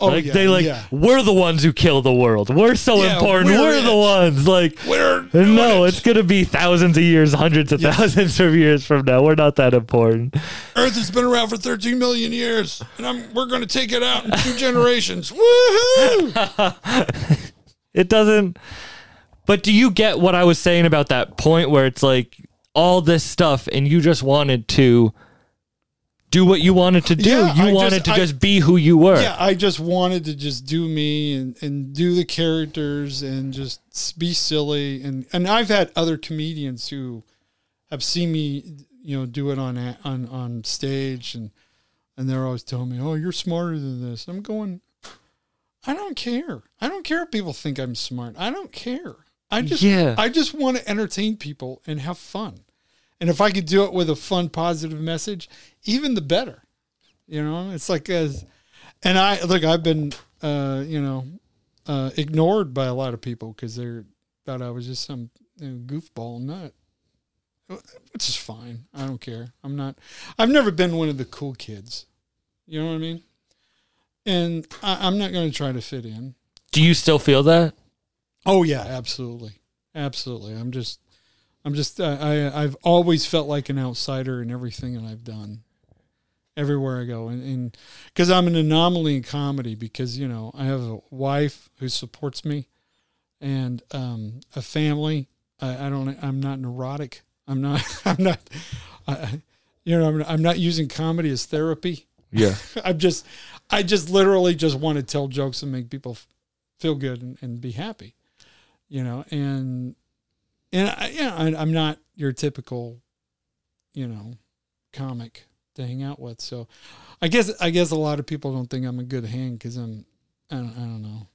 [SPEAKER 3] Oh
[SPEAKER 1] like
[SPEAKER 3] yeah,
[SPEAKER 1] they like
[SPEAKER 3] yeah.
[SPEAKER 1] we're the ones who kill the world. We're so
[SPEAKER 3] Yeah,
[SPEAKER 1] important.
[SPEAKER 3] we're
[SPEAKER 1] We're, the ones like
[SPEAKER 3] We're
[SPEAKER 1] no,
[SPEAKER 3] it.
[SPEAKER 1] it's gonna be thousands of years, hundreds of
[SPEAKER 3] Yes.
[SPEAKER 1] thousands of years from now. We're not that important.
[SPEAKER 3] Earth has been around for 13 million years, and I'm, we're going to take it out in two generations. Woohoo!
[SPEAKER 1] It doesn't. But do you get what I was saying about that point where it's like all this stuff and you just wanted to do what you wanted to do?
[SPEAKER 3] Yeah,
[SPEAKER 1] you
[SPEAKER 3] I
[SPEAKER 1] wanted
[SPEAKER 3] just-
[SPEAKER 1] to
[SPEAKER 3] I-
[SPEAKER 1] just be who you were.
[SPEAKER 3] Yeah, I just wanted to just do me and, and do the characters and just be silly. And, and I've had other comedians who have seen me, you know, do it on on on stage, and and they're always telling me, "Oh, you're smarter than this." I'm going, I don't care. I don't care if people think I'm smart. I don't care. I just
[SPEAKER 1] Yeah.
[SPEAKER 3] I just want to entertain people and have fun. And if I could do it with a fun, positive message, even the better. You know, it's like as, and I look, I've been, uh, you know, uh, ignored by a lot of people because they thought I was just some you know, goofball nut, which is fine. I don't care. I'm not. I've never been one of the cool kids. You know what I mean? And I, I'm not going to try to fit in.
[SPEAKER 1] Do you still feel that?
[SPEAKER 3] Oh yeah, absolutely, absolutely. I'm just, I'm just. Uh, I I've always felt like an outsider in everything that I've done, everywhere I go, and because I'm an anomaly in comedy. Because you know I have a wife who supports me, and um, a family. I, I don't. I'm not neurotic. I'm not. I'm not. I, I- you know, I'm, I'm not using comedy as therapy.
[SPEAKER 1] Yeah.
[SPEAKER 3] I'm just, I just literally just want to tell jokes and make people feel good and, and be happy, you know. And and I, yeah, I, I'm not your typical, you know, comic to hang out with. So, I guess I guess a lot of people don't think I'm a good hang because I'm, I don't, I don't know.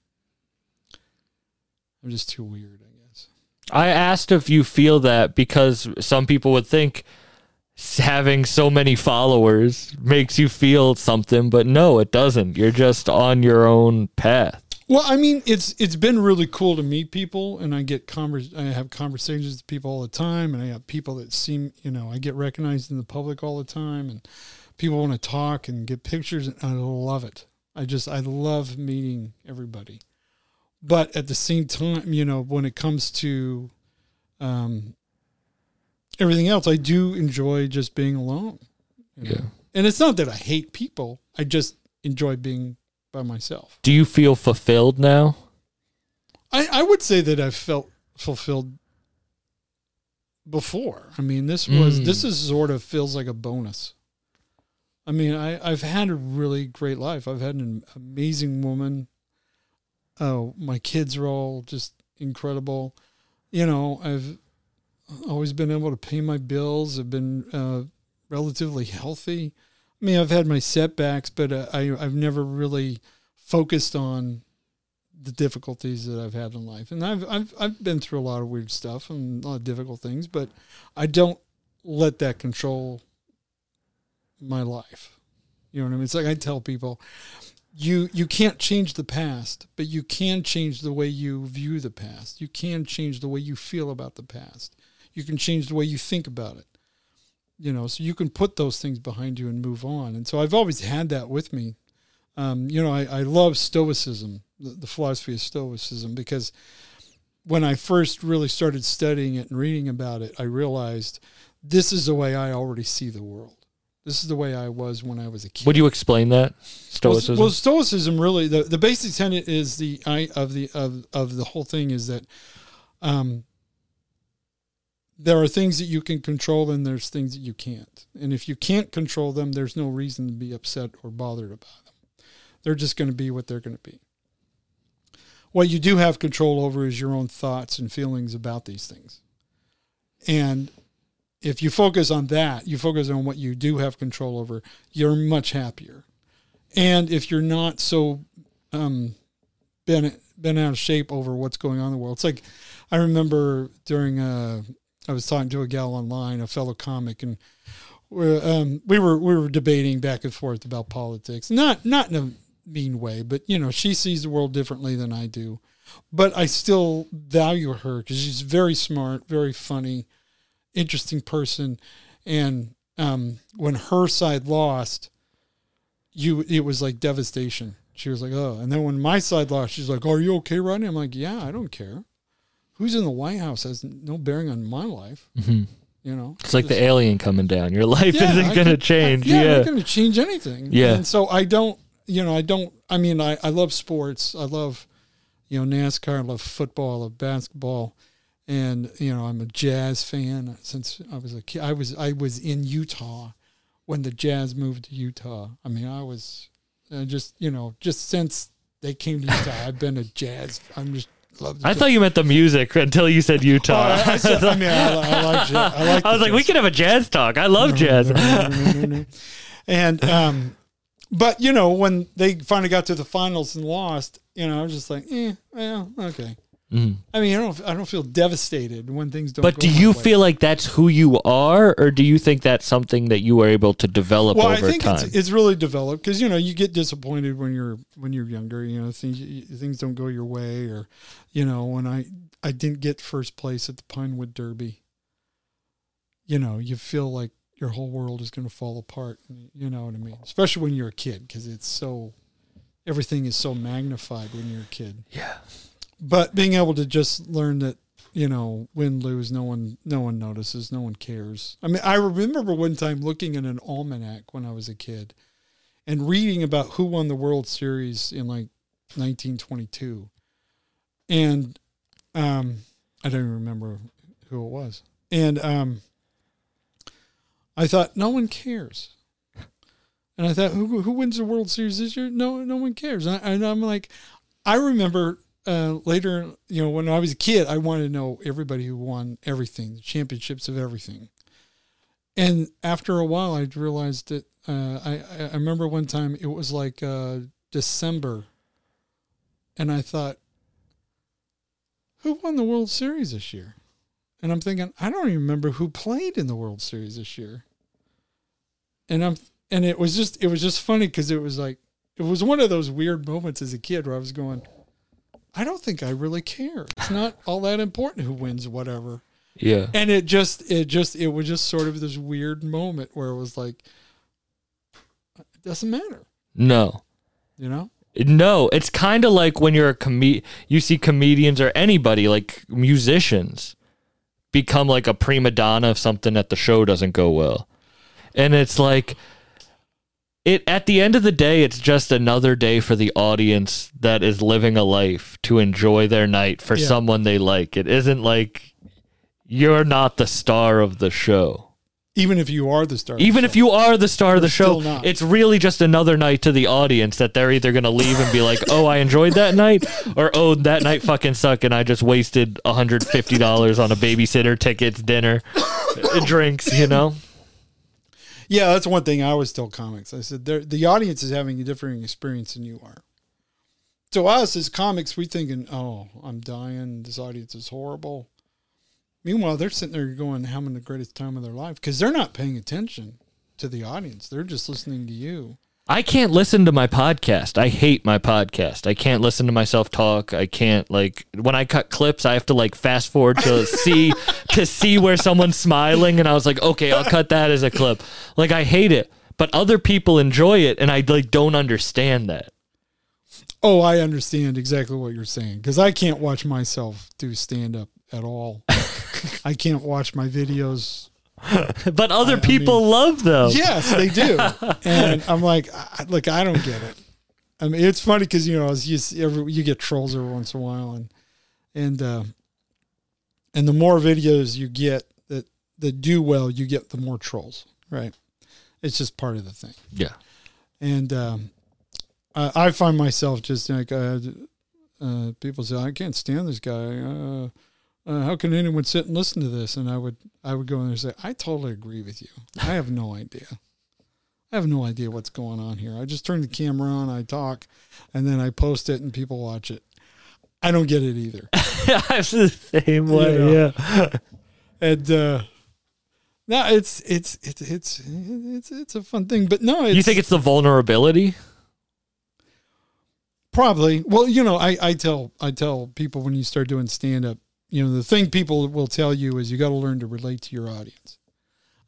[SPEAKER 3] I'm just too weird, I guess.
[SPEAKER 1] I asked if you feel that because some people would think having so many followers makes you feel something, but no, it doesn't. You're just on your own path.
[SPEAKER 3] Well, I mean, it's it's been really cool to meet people, and I get convers I have conversations with people all the time, and I have people that seem, you know, I get recognized in the public all the time, and people want to talk and get pictures, and I love it. I just I love meeting everybody, but at the same time, you know, when it comes to um, everything else, I do enjoy just being alone. you know?
[SPEAKER 1] Yeah.
[SPEAKER 3] and it's not that I hate people; I just enjoy being by myself.
[SPEAKER 1] Do you feel fulfilled now?
[SPEAKER 3] I, I would say that I've felt fulfilled before. I mean, this was
[SPEAKER 1] Mm.
[SPEAKER 3] this is sort of feels like a bonus. I mean, I, I've had a really great life. I've had an amazing woman. Oh, my kids are all just incredible. You know, I've always been able to pay my bills. I've been uh, relatively healthy. I mean, I've had my setbacks, but uh, I I've never really focused on the difficulties that I've had in life. And I've I've I've been through a lot of weird stuff and a lot of difficult things, but I don't let that control my life. You know what I mean? It's like I tell people, you you can't change the past, but you can change the way you view the past. You can change the way you feel about the past. You can change the way you think about it. You know, so you can put those things behind you and move on. And so I've always had that with me. Um, you know, I, I love Stoicism, the, the philosophy of Stoicism, because when I first really started studying it and reading about it, I realized this is the way I already see the world. This is the way I was when I was a kid.
[SPEAKER 1] Would you explain that stoicism?
[SPEAKER 3] Well, well, stoicism really the, the basic tenet is the I of the of of the whole thing is that um there are things that you can control and there's things that you can't. And if you can't control them, there's no reason to be upset or bothered about them. They're just going to be what they're going to be. What you do have control over is your own thoughts and feelings about these things. And if you focus on that, you focus on what you do have control over, you're much happier. And if you're not so um, been been out of shape over what's going on in the world, it's like I remember during uh, I was talking to a gal online, a fellow comic, and we're, um, we were we were debating back and forth about politics. Not not in a mean way, but you know she sees the world differently than I do. But I still value her because she's very smart, very funny, interesting person, and um, when her side lost, you it was like devastation. She was like, "Oh," and then when my side lost, she's like, "Are you okay, Rodney?" I'm like, "Yeah, I don't care." Who's in the White House has no bearing on my life.
[SPEAKER 1] Mhm.
[SPEAKER 3] You know,
[SPEAKER 1] It's like the alien coming down. Your life
[SPEAKER 3] Yeah,
[SPEAKER 1] isn't going to change.
[SPEAKER 3] I, yeah,
[SPEAKER 1] yeah.
[SPEAKER 3] not going to change anything.
[SPEAKER 1] Yeah.
[SPEAKER 3] and so I don't. You know, I don't. I mean, I I love sports. I love, you know, NASCAR. I love football. I love basketball. And you know, I'm a jazz fan since I was a kid. I was I was in Utah when the Jazz moved to Utah. I mean, I was uh, just you know just since they came to Utah, I've been a jazz. I'm just love. The
[SPEAKER 1] I thought you meant the music until you said
[SPEAKER 3] Oh,
[SPEAKER 1] Utah.
[SPEAKER 3] I, I, said- I mean, I, I like jazz. I like.
[SPEAKER 1] I was
[SPEAKER 3] the
[SPEAKER 1] like, we could have a jazz talk. I love jazz.
[SPEAKER 3] and um, but you know when they finally got to the finals and lost, you know, I was just like, eh, well, okay.
[SPEAKER 1] Mhm.
[SPEAKER 3] I mean, I don't, I don't feel devastated when things don't.
[SPEAKER 1] But do you
[SPEAKER 3] way.
[SPEAKER 1] feel like that's who you are, or do you think that's something that you were able to develop
[SPEAKER 3] Well, I think
[SPEAKER 1] time?
[SPEAKER 3] it's, it's really developed because you know you get disappointed when you're when you're younger. You know things things don't go your way, or you know when I I didn't get first place at the Pinewood Derby. You know you feel like your whole world is going to fall apart. You know what I mean? Especially when you're a kid because it's so everything is so magnified when you're a kid.
[SPEAKER 1] yeah.
[SPEAKER 3] But being able to just learn that you know win lose no one no one notices no one cares. I mean i remember one time looking at an almanac when i was a kid and reading about who won the world series in like 1922 and um i don't even remember who it was. And um i thought no one cares. And i thought who, who wins the world series this year? No no one cares. And, I, and i'm like i remember uh, later, you know, when I was a kid, I wanted to know everybody who won everything, the championships of everything. And after a while, I realized that uh, I, I remember one time it was like uh, December, and I thought, who won the World Series this year? And I'm thinking, I don't even remember who played in the World Series this year. And I'm and it was just it was just funny because it was like it was one of those weird moments as a kid where I was going, I don't think I really care. It's not all that important who wins whatever.
[SPEAKER 1] Yeah.
[SPEAKER 3] And it just it just it was just sort of this weird moment where it was like it doesn't matter,
[SPEAKER 1] No.
[SPEAKER 3] you know?
[SPEAKER 1] No, it's kind of like when you're a com- you see comedians or anybody like musicians become like a prima donna if something at the show doesn't go well. And it's like it at the end of the day it's just another day for the audience that is living a life to enjoy their night for
[SPEAKER 3] Yeah.
[SPEAKER 1] someone they like. It isn't like you're not the star of the show.
[SPEAKER 3] Even if you are the star. of the
[SPEAKER 1] Even if
[SPEAKER 3] show.
[SPEAKER 1] you are the star of the show, it's really just another night to the audience that they're either going to leave and be like, "Oh, I enjoyed that night," or "Oh, that night fucking sucked and I just wasted $150 on a babysitter, tickets, dinner, drinks, you know?"
[SPEAKER 3] Yeah, that's one thing I always tell comics. I said the audience is having a different experience than you are. To us as comics, we thinking, "Oh, I'm dying. This audience is horrible." Meanwhile, they're sitting there going, "Having the greatest time of their life," because they're not paying attention to the audience. They're just listening to you.
[SPEAKER 1] I can't listen to my podcast. I hate my podcast. I can't listen to myself talk. I can't like when I cut clips, I have to like fast forward to see to see where someone's smiling and I was like, "Okay, I'll cut that as a clip." Like I hate it, but other people enjoy it and I like don't understand that.
[SPEAKER 3] Oh, I understand exactly what you're saying because I can't watch myself do stand up at all. I can't watch my videos
[SPEAKER 1] but other people love them.
[SPEAKER 3] Yes, they do. and I'm like, I, look, I don't get it. I mean, it's funny because you know, as you see every, you get trolls every once in a while, and and uh, and the more videos you get that that do well, you get the more trolls, right? It's just part of the thing.
[SPEAKER 1] Yeah.
[SPEAKER 3] And um, I, I find myself just like uh, uh, people say, I can't stand this guy. Uh, uh, how can anyone sit and listen to this? And I would I would go in there and say, I totally agree with you. I have no idea. I have no idea what's going on here. I just turn the camera on, I talk, and then I post it, and people watch it. I don't get it either.
[SPEAKER 1] I'm the same way.
[SPEAKER 3] know.
[SPEAKER 1] Yeah.
[SPEAKER 3] And uh, no, it's it's it's it's it's it's a fun thing, but no, it's,
[SPEAKER 1] You think it's the vulnerability?
[SPEAKER 3] Probably. Well, you know, I, I tell I tell people when you start doing stand up, you know, the thing people will tell you is you got to learn to relate to your audience.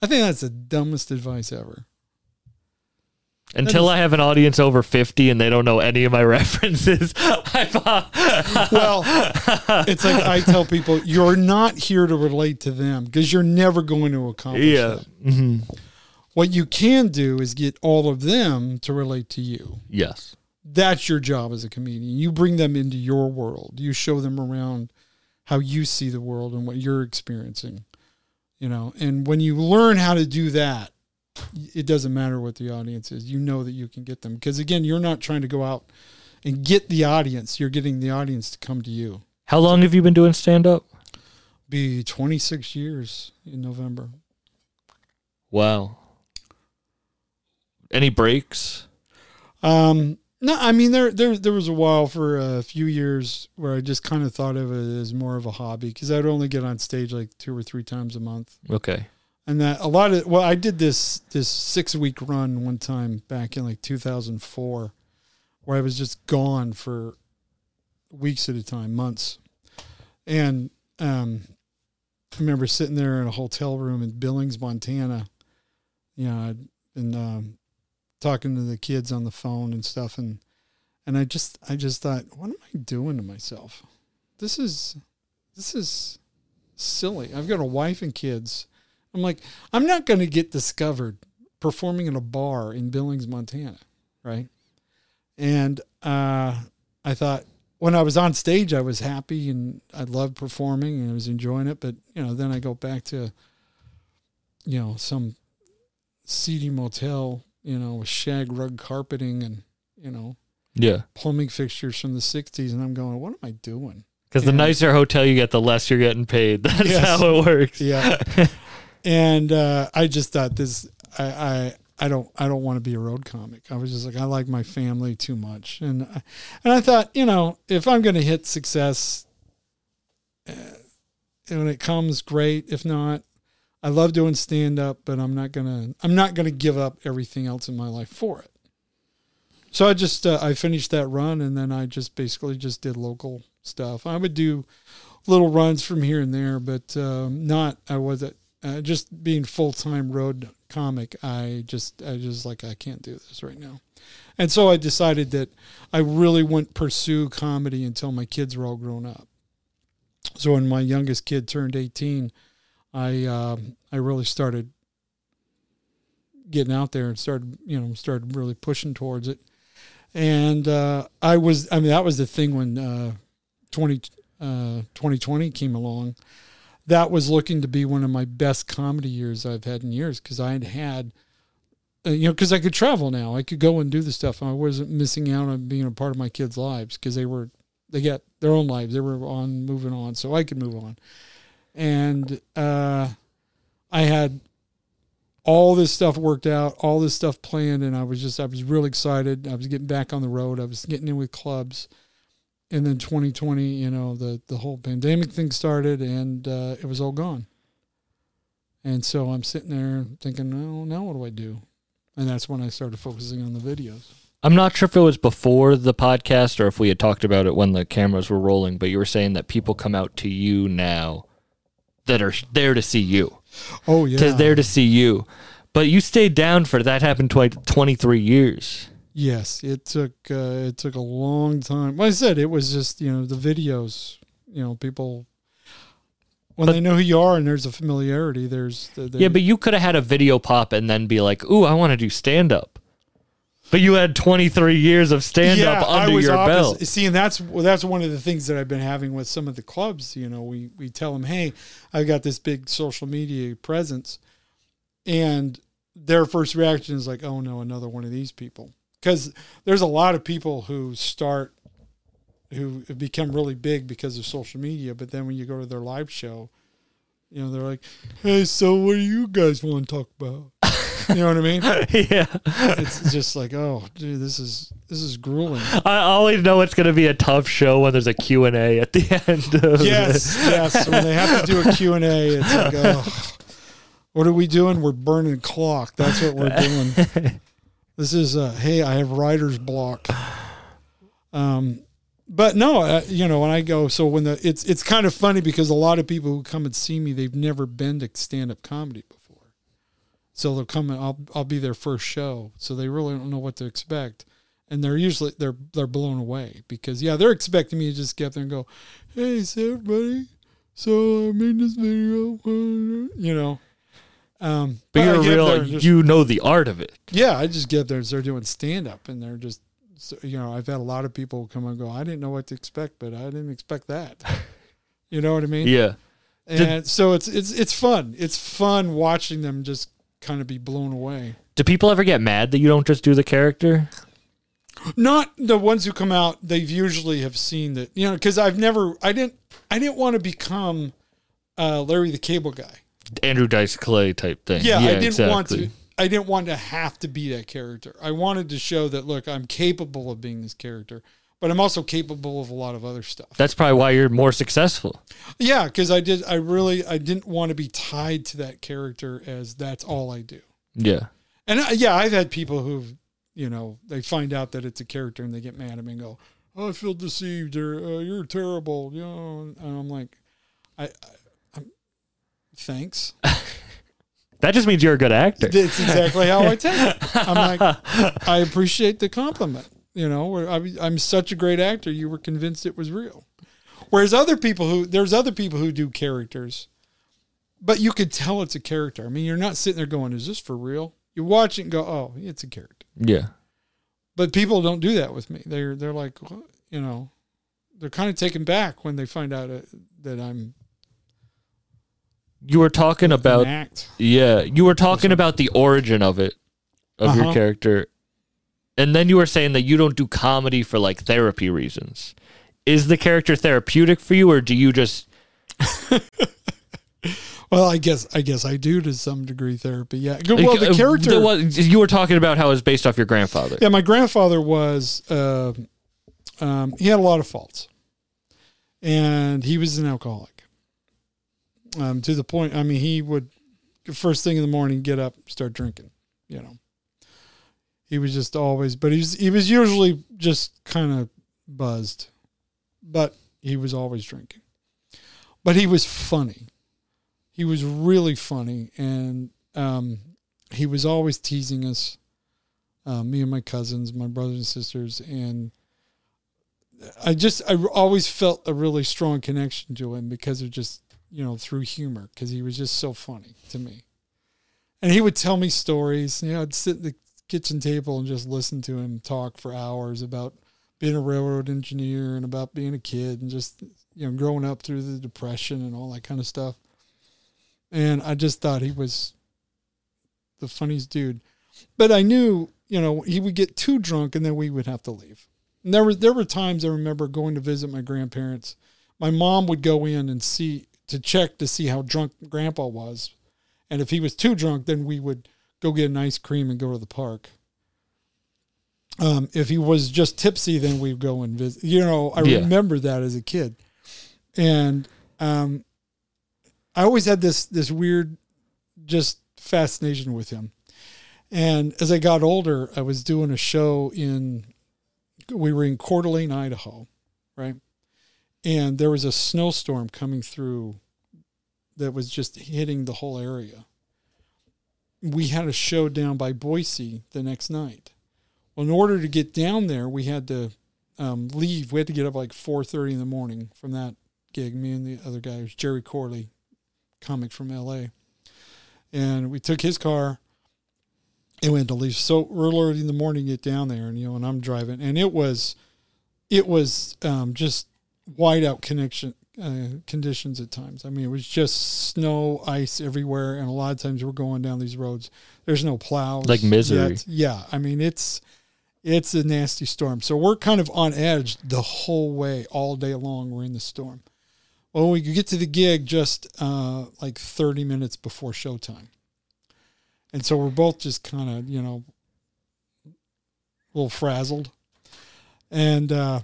[SPEAKER 3] I think that's the dumbest advice ever.
[SPEAKER 1] Until
[SPEAKER 3] is-
[SPEAKER 1] I have an audience over 50 and they don't know any of my references. I
[SPEAKER 3] Well, it's like I tell people you're not here to relate to them because you're never going to accomplish
[SPEAKER 1] yeah.
[SPEAKER 3] that. Mm-hmm. What you can do is get all of them to relate to you.
[SPEAKER 1] Yes.
[SPEAKER 3] That's your job as a comedian. You bring them into your world. You show them around how you see the world and what you're experiencing. You know, and when you learn how to do that, it doesn't matter what the audience is. You know that you can get them because again, you're not trying to go out and get the audience. You're getting the audience to come to you.
[SPEAKER 1] How long have you been doing stand up?
[SPEAKER 3] Be 26 years in November.
[SPEAKER 1] Wow. Any breaks?
[SPEAKER 3] Um, no, I mean there there there was a while for a few years where I just kind of thought of it as more of a hobby because I'd only get on stage like two or three times a month,
[SPEAKER 1] Okay.
[SPEAKER 3] and that a lot of well I did this this six week run one time back in like 2004 where I was just gone for weeks at a time, months, and um, I remember sitting there in a hotel room in Billings, Montana. You know, I'd been um, talking to the kids on the phone and stuff, and and I just I just thought, what am I doing to myself? This is this is silly. I've got a wife and kids. I'm like, I'm not going to get discovered performing in a bar in Billings, Montana, right? And uh, I thought when I was on stage, I was happy and I loved performing and I was enjoying it. But you know, then I go back to you know some seedy motel, you know, with shag rug carpeting and you know
[SPEAKER 1] Yeah.
[SPEAKER 3] plumbing fixtures from the '60s, and I'm going, what am I doing?
[SPEAKER 1] Because the nicer hotel you get, the less you're getting paid. That's
[SPEAKER 3] Yes.
[SPEAKER 1] how it works.
[SPEAKER 3] Yeah. and uh, I just thought this, I, I, I don't, I don't want to be a road comic. I was just like, I like my family too much, and I, and I thought, you know, if I'm going to hit success, uh, and when it comes, great. If not, I love doing stand up, but I'm not gonna, I'm not gonna give up everything else in my life for it. So I just, uh, I finished that run, and then I just basically just did local stuff. I would do little runs from here and there, but um, not. I wasn't uh, just being full time road comic. I just I just like I can't do this right now, and so I decided that I really wouldn't pursue comedy until my kids were all grown up. So when my youngest kid turned eighteen, I um, I really started getting out there and started you know started really pushing towards it. And uh, I was I mean that was the thing when uh, 20, uh, 2020 came along, that was looking to be one of my best comedy years I've had in years because I had had, uh, you know, because I could travel now. I could go and do the stuff. I wasn't missing out on being a part of my kids' lives because they were, they got their own lives. They were on, moving on, so I could move on. And uh, I had all this stuff worked out, all this stuff planned, and I was just, I was really excited. I was getting back on the road. I was getting in with clubs and then 2020 you know the the whole pandemic thing started and uh, it was all gone and so i'm sitting there thinking oh now what do i do and that's when i started focusing on the videos
[SPEAKER 1] I'm not sure if it was before the podcast or if we had talked about it when the cameras were rolling, but you were saying that people come out to you now that are there to see you.
[SPEAKER 3] oh yeah
[SPEAKER 1] To there to see you. But you stayed down for that happened twi- 23 years.
[SPEAKER 3] yes it took uh, it took a long time like i said it was just you know the videos you know people when they know who you are and there's a familiarity, there's the,
[SPEAKER 1] Yeah, but you could have had a video pop and then be like, "Ooh, I want to do stand up." But you had 23 years of stand up under your
[SPEAKER 3] opposite.
[SPEAKER 1] belt.
[SPEAKER 3] See, and that's well, that's one of the things that I've been having with some of the clubs. You know, we we tell them, hey, I've got this big social media presence, and their first reaction is like, oh no, another one of these people. Because there's a lot of people who start who become really big because of social media, but then when you go to their live show, you know, they're like, hey, so what do you guys want to talk about? You know what I mean?
[SPEAKER 1] yeah,
[SPEAKER 3] It's just like, oh, dude, this is this is grueling.
[SPEAKER 1] I always know it's going to be a tough show when there's a Q and A at the end. Of
[SPEAKER 3] yes, yes. When they have to do a Q&A, it's like, oh, what are we doing? We're burning clock. That's what we're doing. this is, uh, hey, I have writer's block. Um, but no, uh, you know, when I go, so when the, it's, it's kind of funny because a lot of people who come and see me, they've never been to stand-up comedy before. So they'll come and I'll, I'll be their first show. So they really don't know what to expect. And they're usually, they're, they're blown away because yeah, they're expecting me to just get up there and go, hey, so everybody, so I made this video, you know. Um,
[SPEAKER 1] but
[SPEAKER 3] I
[SPEAKER 1] you're real.
[SPEAKER 3] just-
[SPEAKER 1] you know the art of it.
[SPEAKER 3] yeah, I just get there and start doing stand up, and they're just, so, you know, I've had a lot of people come and go. I didn't know what to expect, but I didn't expect that. You know what I mean?
[SPEAKER 1] Yeah.
[SPEAKER 3] And so it's it's it's fun. It's fun watching them just kind of be blown away.
[SPEAKER 1] Do people ever get mad that you don't just do the character?
[SPEAKER 3] Not the ones who come out. They've usually have seen that, you know, because I've never, I didn't, I didn't want to become uh, Larry the Cable Guy.
[SPEAKER 1] Andrew Dice Clay type thing.
[SPEAKER 3] Yeah, I didn't want
[SPEAKER 1] exactly.
[SPEAKER 3] to. I didn't want to have to be that character. I wanted to show that look, I'm capable of being this character, but I'm also capable of a lot of other stuff.
[SPEAKER 1] That's probably why you're more successful.
[SPEAKER 3] Yeah, because I did. I really, I didn't want to be tied to that character as that's all I do.
[SPEAKER 1] Yeah.
[SPEAKER 3] And uh, yeah, I've had people who've, you know, they find out that it's a character and they get mad at me and go, "Oh, I feel deceived," or uh, "You're terrible," you know. And I'm like, I, I I'm, thanks.
[SPEAKER 1] That just means you're a good actor.
[SPEAKER 3] That's exactly how I take it. I'm like, I appreciate the compliment. You know, I'm, I'm such a great actor. You were convinced it was real. Whereas other people who there's other people who do characters, but you could tell it's a character. I mean, you're not sitting there going, "Is this for real?" You watch it and go, "Oh, it's a character."
[SPEAKER 1] Yeah.
[SPEAKER 3] But people don't do that with me. They're they're like, "What?" you know, they're kind of taken back when they find out uh, that I'm
[SPEAKER 1] You were talking about
[SPEAKER 3] act.
[SPEAKER 1] yeah, you were talking about the origin of it of your
[SPEAKER 3] Uh-huh.
[SPEAKER 1] character. And then you were saying that you don't do comedy for like therapy reasons. Is the character therapeutic for you or do you just
[SPEAKER 3] Well, I guess I guess I do to some degree therapy. Yeah. Well, the
[SPEAKER 1] Uh,
[SPEAKER 3] character.
[SPEAKER 1] the one- you were talking about how it was based off your grandfather.
[SPEAKER 3] Yeah, my grandfather was. Uh, um, he had a lot of faults, and he was an alcoholic. Um, to the point, I mean, he would first thing in the morning get up, start drinking. You know, he was just always, but he was he was usually just kind of buzzed, but he was always drinking. But he was funny. He was really funny, and um, he was always teasing us uh, me and my cousins, my brothers and sisters, and I just I always felt a really strong connection to him because of just you know through humor because he was just so funny to me, and he would tell me stories. You know, I'd sit at the kitchen table and just listen to him talk for hours about being a railroad engineer and about being a kid and just you know growing up through the depression and all that kind of stuff. And I just thought he was the funniest dude but I knew, you know, he would get too drunk and then we would have to leave. And there were there were times I remember going to visit my grandparents. My mom would go in and see to check to see how drunk grandpa was. And if he was too drunk, then we would go get an ice cream and go to the park. Um, if he was just tipsy, then we'd go and visit. You know, I
[SPEAKER 1] Yeah.
[SPEAKER 3] remember that as a kid. And um, I always had this this weird just fascination with him. And as I got older, I was doing a show in, we were in Coeur d'Alene, Idaho, right? And there was a snowstorm coming through that was just hitting the whole area. We had a show down by Boise the next night. Well, in order to get down there, we had to um, leave. We had to get up like 4.30 in the morning from that gig. Me and the other guy, was Jerry Corley, comic from L.A. And we took his car and went to leave so early in the morning, get down there, and you know, and I'm driving, and it was, it was um, just whiteout connection uh, conditions at times. I mean, it was just snow, ice everywhere, and a lot of times we're going down these roads. There's no plows,
[SPEAKER 1] Like misery.
[SPEAKER 3] yet. Yeah, I mean it's it's a nasty storm. So we're kind of on edge the whole way, all day long. We're in the storm. Well, we get to the gig just uh, like 30 minutes before showtime, and so we're both just kind of you know a little frazzled, and. uh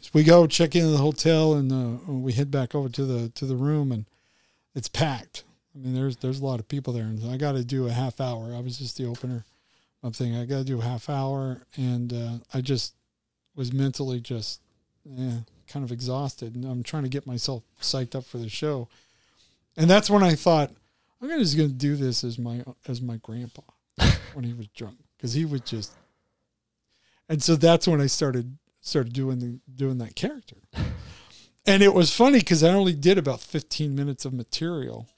[SPEAKER 3] so we go check into the hotel and uh, we head back over to the to the room and it's packed. I mean, there's there's a lot of people there, and I got to do a half hour. I was just the opener. I'm thinking I got to do a half hour, and uh, I just was mentally just yeah, kind of exhausted, and I'm trying to get myself psyched up for the show. And that's when I thought I'm gonna just gonna do this as my as my grandpa when he was drunk because he was just. And so that's when I started started doing the doing that character. And it was funny because I only did about 15 minutes of material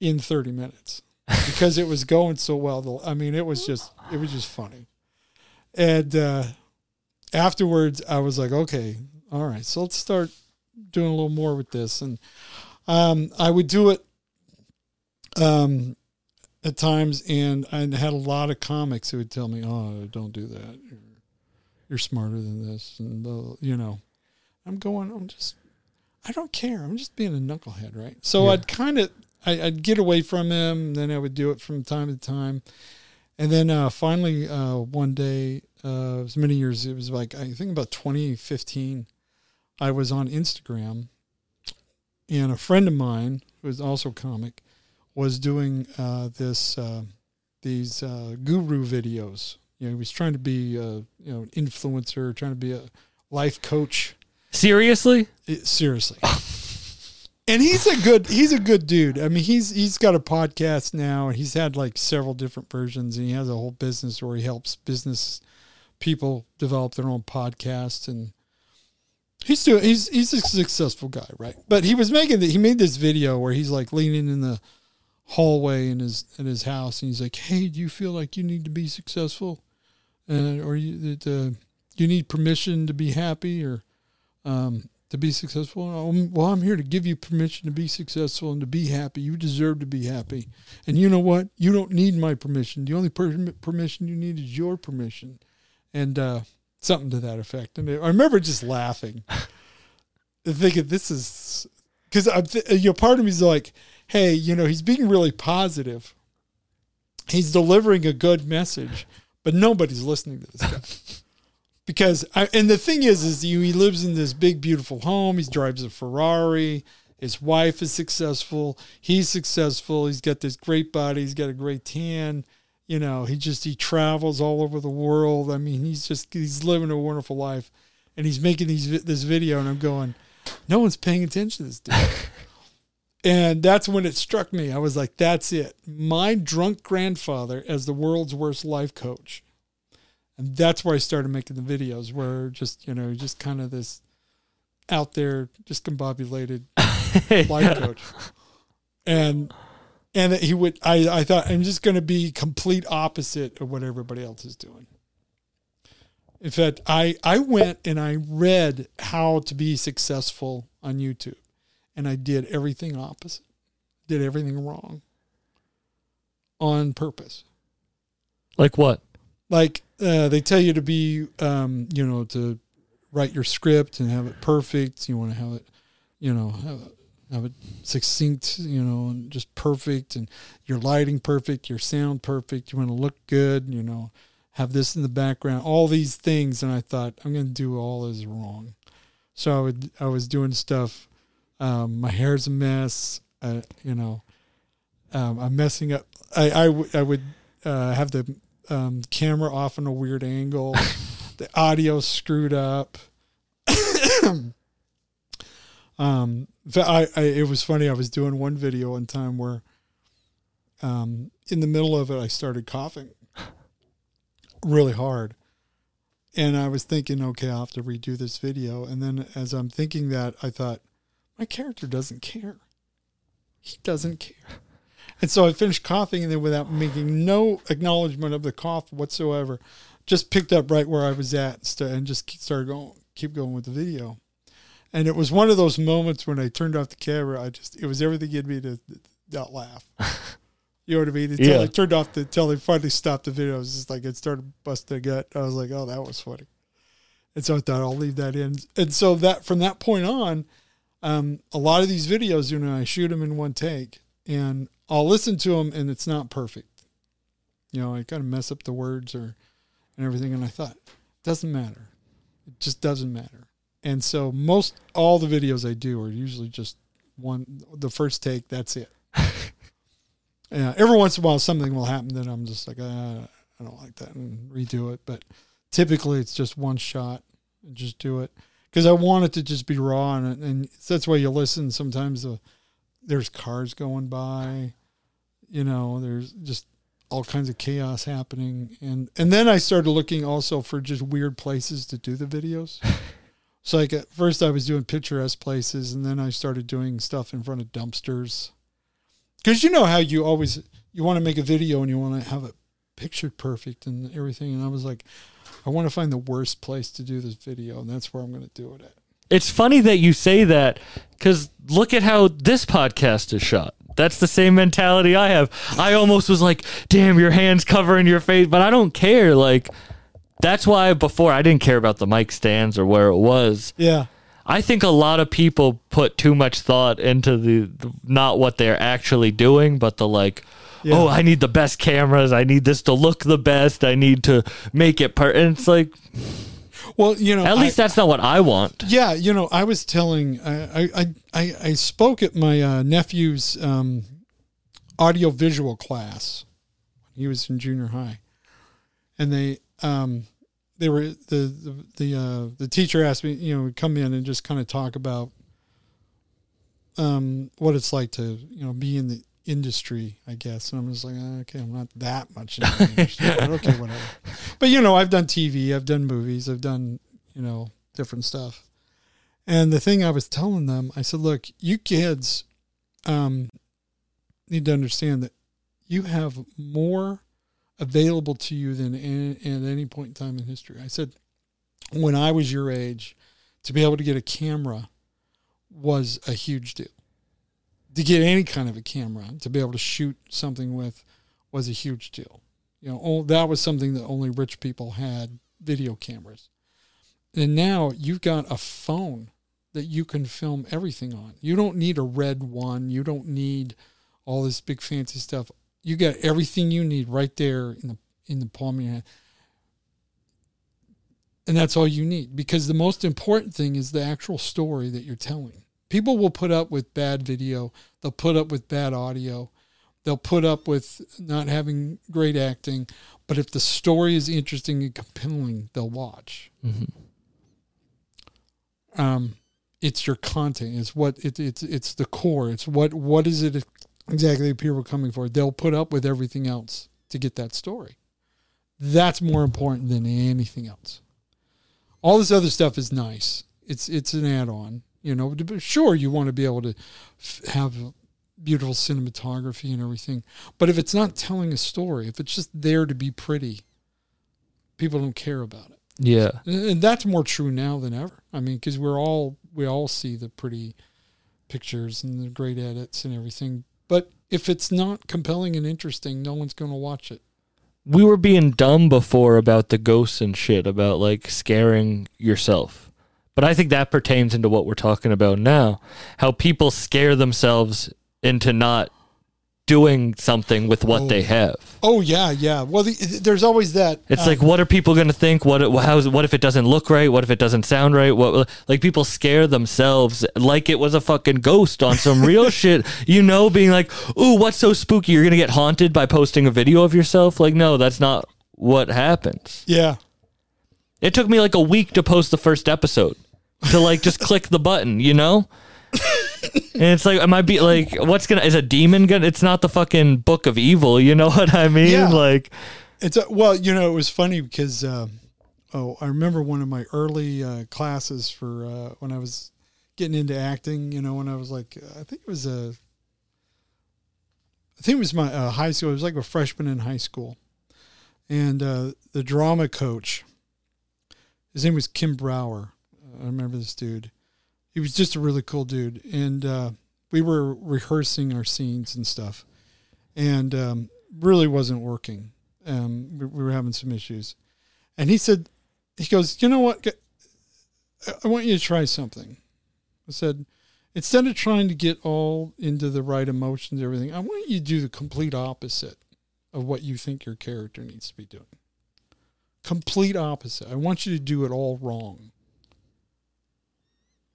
[SPEAKER 3] in 30 minutes because it was going so well. I mean, it was just it was just funny. And uh, afterwards, I was like, okay, all right, so let's start doing a little more with this. And um, I would do it um, at times, and I had a lot of comics who would tell me, "Oh, don't do that. You're, smarter than this," and uh, you know. I'm going. I'm just. I don't care. I'm just being a knucklehead, right? So
[SPEAKER 1] Yeah.
[SPEAKER 3] I'd kind of. I'd get away from him, then I would do it from time to time, and then uh, finally uh, one day, uh, it was many years. It was like I think about 2015. I was on Instagram, and a friend of mine who is also a comic was doing uh, this uh, these uh, guru videos. You know, he was trying to be uh, you know an influencer, trying to be a life coach.
[SPEAKER 1] Seriously?
[SPEAKER 3] It- seriously. and he's a good he's a good dude. I mean, he's he's got a podcast now and he's had like several different versions and he has a whole business where he helps business people develop their own podcast and he's doing he's he's a successful guy, right? But he was making the, he made this video where he's like leaning in the hallway in his in his house and he's like, "Hey, do you feel like you need to be successful? Uh, or you that uh, you need permission to be happy or um, to be successful. Um, Well, I'm here to give you permission to be successful and to be happy. You deserve to be happy. And you know what? You don't need my permission. The only per- permission you need is your permission. And uh, something to that effect. And I remember just laughing, thinking this is because I'm th- you know part of me is like, hey, you know, he's being really positive. He's delivering a good message, but nobody's listening to this guy. Because I, and the thing is is he he lives in this big beautiful home. He drives a ferrari. His wife is successful. He's successful. He's got this great body. He's got a great tan. You know he just he travels all over the world. I mean he's just he's living a wonderful life. And he's making these this video and i'm going no one's paying attention to this dude and that's when it struck me i was like that's it my drunk grandfather as the world's worst life coach and that's where I started making the videos, where just you know, just kind of this out there, discombobulated life coach, and and he would. I I thought I'm just going to be complete opposite of what everybody else is doing. In fact, I I went and I read how to be successful on YouTube, and I did everything opposite, did everything wrong, on purpose.
[SPEAKER 1] Like what?
[SPEAKER 3] like uh, they tell you to be um, you know to write your script and have it perfect. You want to have it you know have, have it succinct you know and just perfect and your lighting perfect your sound perfect. You want to look good you know have this in the background all these things. And i thought i'm going to do all this wrong. So i would i was doing stuff um, my hair's a mess uh, you know um, i'm messing up i i, w- I would uh, have the um, camera off in a weird angle. the audio screwed up. um, I, I it was funny. I was doing one video one time where, um, in the middle of it, I started coughing really hard, and I was thinking, okay, I'll have to redo this video. And then as I'm thinking that, I thought, my character doesn't care. He doesn't care. And so I finished coughing, and then without making no acknowledgement of the cough whatsoever, just picked up right where I was at and just started going, keep going with the video. And it was one of those moments when I turned off the camera. I just, it was everything in me to not laugh. You know what I mean? Until
[SPEAKER 1] Yeah.
[SPEAKER 3] I turned off the, until they finally stopped the video. It was just like, it started busting a gut. I was like, oh, that was funny. And so I thought I'll leave that in. And so that, from that point on, um, a lot of these videos, you know, I shoot them in one take and I'll listen to them and it's not perfect. You know, I kind of mess up the words or, and everything. And I thought, doesn't matter. It just doesn't matter. And so most all the videos I do are usually just one the first take. That's it. yeah. Every once in a while, something will happen that I'm just like, uh, I don't like that, and redo it. But typically, it's just one shot and just do it because I want it to just be raw, and, and that's why you listen. Sometimes the, there's cars going by, you know, there's just all kinds of chaos happening, and and then I started looking also for just weird places to do the videos. So like at first I was doing picturesque places, and then I started doing stuff in front of dumpsters. Because you know how you always you want to make a video and you want to have it pictured perfect and everything, and I was like, I want to find the worst place to do this video, and that's where I'm going to do it at.
[SPEAKER 1] It's funny that you say that because look at how this podcast is shot. That's the same mentality I have. I almost was like, damn, your hands covering your face, but I don't care. Like, that's why before I didn't care about the mic stands or where it was.
[SPEAKER 3] Yeah,
[SPEAKER 1] I think a lot of people put too much thought into the, the not what they're actually doing, but the like,
[SPEAKER 3] Yeah.
[SPEAKER 1] oh, I need the best cameras. I need this to look the best. I need to make it per. And it's like,
[SPEAKER 3] well, you know,
[SPEAKER 1] at least
[SPEAKER 3] I,
[SPEAKER 1] that's not what I want.
[SPEAKER 3] yeah, you know, I was telling, I I I, I spoke at my uh, nephew's um, audio visual class. He was in junior high, and they um, they were the the the, uh, the teacher asked me, you know, come in and just kind of talk about um, what it's like to you know be in the industry, I guess. And I'm just like, "Ah, okay, I'm not that much in the industry, but okay, whatever. But you know, I've done TV, I've done movies, I've done you know different stuff. And the thing I was telling them, I said, look, you kids um, need to understand that you have more available to you than any, at any point in time in history. I said, when I was your age, to be able to get a camera was a huge deal. To get any kind of a camera, to be able to shoot something with, was a huge deal. You know, oh, that was something that only rich people had video cameras. And now you've got a phone that you can film everything on. You don't need a red one. You don't need all this big fancy stuff. You got everything you need right there in the in the palm of your hand. And that's all you need because the most important thing is the actual story that you're telling. People will put up with bad video, they'll put up with bad audio, they'll put up with not having great acting, but if the story is interesting and compelling, they'll watch. Um, it's your content. It's what it, it's it's the core. It's what what is it exactly people are coming for? They'll put up with everything else to get that story. That's more important than anything else. All this other stuff is nice. It's it's an add-on. You know, sure you want to be able to f- have beautiful cinematography and everything, but if it's not telling a story, if it's just there to be pretty, people don't care about it
[SPEAKER 1] Yeah.
[SPEAKER 3] and that's more true now than ever. I mean, because we're all we all see the pretty pictures and the great edits and everything. But if it's not compelling and interesting, no one's going to watch it.
[SPEAKER 1] we were being dumb before about the ghosts and shit about like scaring yourself. But I think that pertains into what we're talking about now. How people scare themselves into not doing something with what
[SPEAKER 3] Oh.
[SPEAKER 1] they have.
[SPEAKER 3] Oh yeah, yeah. Well, the, there's always that.
[SPEAKER 1] It's
[SPEAKER 3] uh,
[SPEAKER 1] like, what are people going to think? What how's what if it doesn't look right? What if it doesn't sound right? What like people scare themselves like it was a fucking ghost on some real shit. You know, being like, "Ooh, what's so spooky? You're gonna get haunted by posting a video of yourself." Like, no, that's not what happens.
[SPEAKER 3] yeah,
[SPEAKER 1] It took me like a week to post the first episode to like just click the button, you know? and it's like, am I be like, what's gonna, is a demon gonna, it's not the fucking book of evil, you know what I mean?
[SPEAKER 3] Yeah.
[SPEAKER 1] Like,
[SPEAKER 3] it's a, well, you know, it was funny because um, oh, I remember one of my early uh, classes for uh, when I was getting into acting. You know, when I was like, I think it was a I think it was my uh, high school. It was like a freshman in high school, and uh, the drama coach. His name was Kim Brower. I remember this dude. He was just a really cool dude, and uh, we were rehearsing our scenes and stuff, and um, really wasn't working. Um, we, we were having some issues, and he said, he goes, you know what? I want you to try something. I said, instead of trying to get all into the right emotions and everything, I want you to do the complete opposite of what you think your character needs to be doing. Complete opposite. I want you to do it all wrong.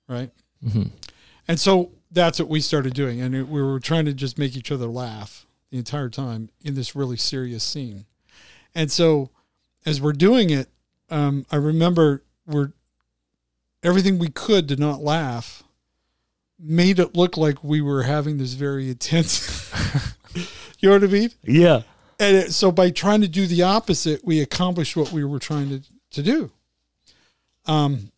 [SPEAKER 3] Right?
[SPEAKER 1] Mm-hmm.
[SPEAKER 3] And so that's what we started doing. And it, we were trying to just make each other laugh the entire time in this really serious scene. And so as we're doing it, um, I remember we're everything we could to not laugh made it look like we were having this very intense you know what i mean
[SPEAKER 1] Yeah.
[SPEAKER 3] and it, so by trying to do the opposite we accomplished what we were trying to, to do um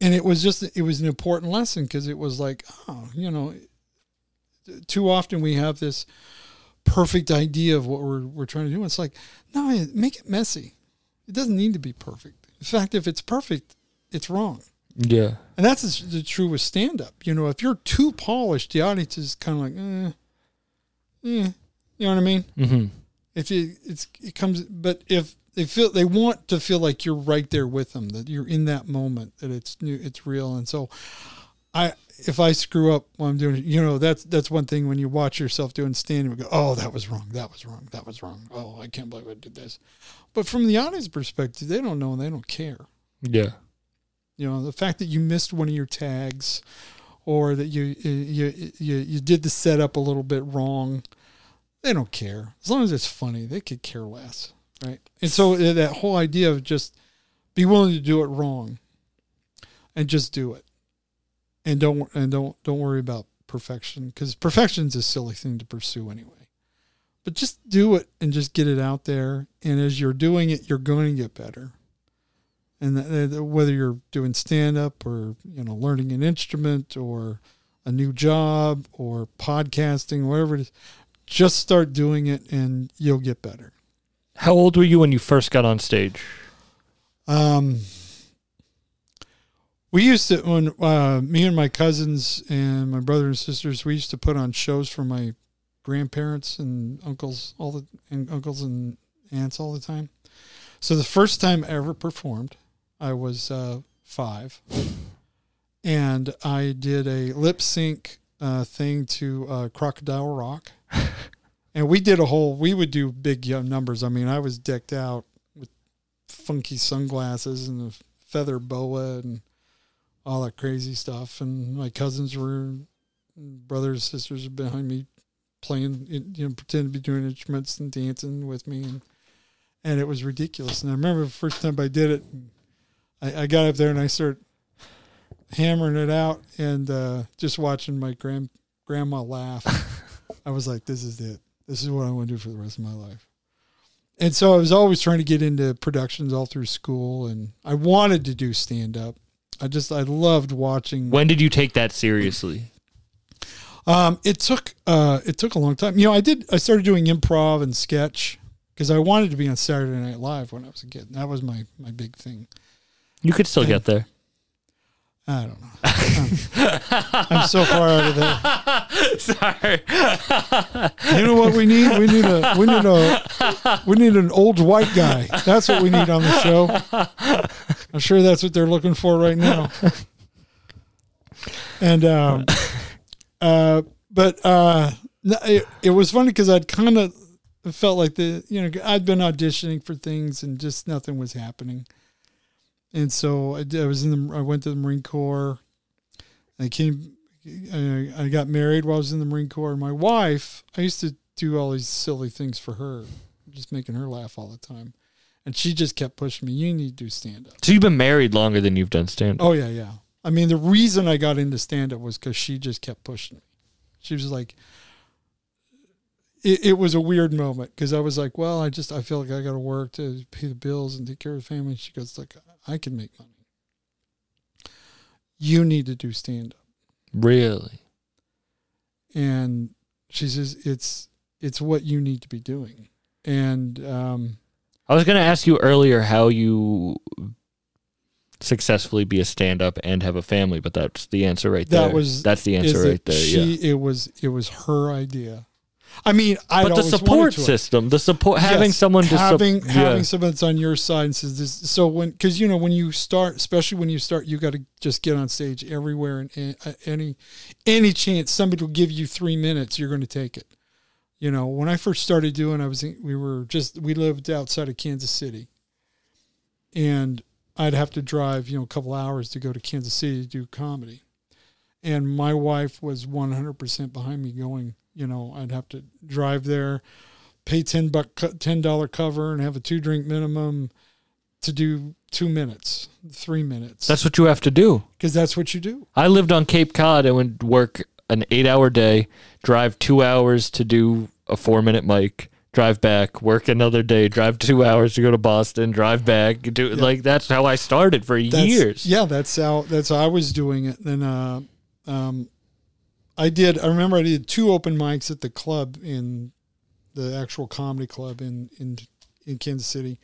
[SPEAKER 3] and it was just it was an important lesson because it was like oh you know too often we have this perfect idea of what we're, we're trying to do it's like no make it messy it doesn't need to be perfect in fact if it's perfect it's wrong
[SPEAKER 1] Yeah.
[SPEAKER 3] and that's the, the true with stand up. You know, if you're too polished, the audience is kind of like, eh, eh, you know what I mean?
[SPEAKER 1] Mm-hmm.
[SPEAKER 3] If you, it's, it comes, but if they feel, they want to feel like you're right there with them, that you're in that moment, that it's new, it's real. And so I, if I screw up while I'm doing it, you know, that's, that's one thing when you watch yourself doing stand up, go, oh, that was wrong. That was wrong. That was wrong. Oh, I can't believe I did this. But from the audience perspective, they don't know and they don't care.
[SPEAKER 1] Yeah.
[SPEAKER 3] You know, the fact that you missed one of your tags, or that you you you you did the setup a little bit wrong, they don't care. As long as it's funny, they could care less, right? And so uh, that whole idea of just be willing to do it wrong, and just do it, and don't and don't don't worry about perfection because perfection's a silly thing to pursue anyway. But just do it and just get it out there, and as you're doing it, you're going to get better and th- th- whether you're doing stand up or you know learning an instrument or a new job or podcasting whatever it is just start doing it and you'll get better
[SPEAKER 1] How old were you when you first got on stage?
[SPEAKER 3] um we used to when uh, me and my cousins and my brother and sisters we used to put on shows for my grandparents and uncles all the and uncles and aunts all the time. So the first time I ever performed I was uh, five, and I did a lip sync uh, thing to uh, Crocodile Rock, and we did a whole. We would do big numbers. I mean, I was decked out with funky sunglasses and a feather boa and all that crazy stuff, and my cousins were brothers, sisters were behind me playing, you know, pretending to be doing instruments and dancing with me, and and it was ridiculous. And I remember the first time I did it. I, I got up there and I started hammering it out and uh, just watching my grand grandma laugh. I was like, "This is it. This is what I want to do for the rest of my life." And so I was always trying to get into productions all through school, and I wanted to do stand up. I just I loved watching.
[SPEAKER 1] When did you take that seriously?
[SPEAKER 3] Um, it took uh, it took a long time. You know, I did. I started doing improv and sketch because I wanted to be on Saturday Night Live when I was a kid. That was my my big thing.
[SPEAKER 1] You could still get there.
[SPEAKER 3] I don't know. I'm, I'm so far out of there.
[SPEAKER 1] Sorry.
[SPEAKER 3] You know what we need? We need a we need a we need an old white guy. That's what we need on the show. I'm sure that's what they're looking for right now. And um, uh, but uh, it, it was funny because I'd kind of felt like the you know I'd been auditioning for things and just nothing was happening. And so I, did- I was in the I went to the Marine Corps. I came I, I got married while I was in the Marine Corps. My wife, I used to do all these silly things for her, just making her laugh all the time. And she just kept pushing me, you need to do stand up.
[SPEAKER 1] So you've been married longer than you've done stand up.
[SPEAKER 3] Oh, yeah, yeah. I mean, the reason I got into stand up was because she just kept pushing me. She was like, it, it was a weird moment because I was like, well, I just, I feel like I got to work to pay the bills and take care of the family. She goes, like, I can make money. You need to do stand up.
[SPEAKER 1] Really?
[SPEAKER 3] and she says it's it's what you need to be doing, and um,
[SPEAKER 1] I was going to ask you earlier how you successfully be a stand-up and have a family, but that's the answer right
[SPEAKER 3] That
[SPEAKER 1] there.
[SPEAKER 3] was-
[SPEAKER 1] that's the answer
[SPEAKER 3] that
[SPEAKER 1] right there.
[SPEAKER 3] she
[SPEAKER 1] yeah.
[SPEAKER 3] it was it was her idea. I mean, I
[SPEAKER 1] But the support system, the support, having
[SPEAKER 3] Yes,
[SPEAKER 1] someone to sup-
[SPEAKER 3] having
[SPEAKER 1] yeah.
[SPEAKER 3] having someone that's on your side and says this. So when because you know when you start, especially when you start, you got to just get on stage everywhere and, and uh, any any chance somebody will give you three minutes, you're going to take it. You know, when I first started doing, I was in, we were just we lived outside of Kansas City, and I'd have to drive you know a couple hours to go to Kansas City to do comedy, and my wife was 100 percent behind me going. You know, I'd have to drive there pay ten buck ten dollar cover and have a two drink minimum to do two minutes, three minutes.
[SPEAKER 1] That's what you have to do.
[SPEAKER 3] because that's what you do.
[SPEAKER 1] I lived on Cape Cod and would work an eight-hour day, drive two hours to do a four-minute mic, drive back, work another day, drive two hours to go to Boston, drive back. Do like that's how I started for
[SPEAKER 3] That's,
[SPEAKER 1] years.
[SPEAKER 3] Yeah, that's how that's how I was doing it. Then uh, um, I did. I remember I did two open mics at the club in the actual comedy club in in in Kansas City,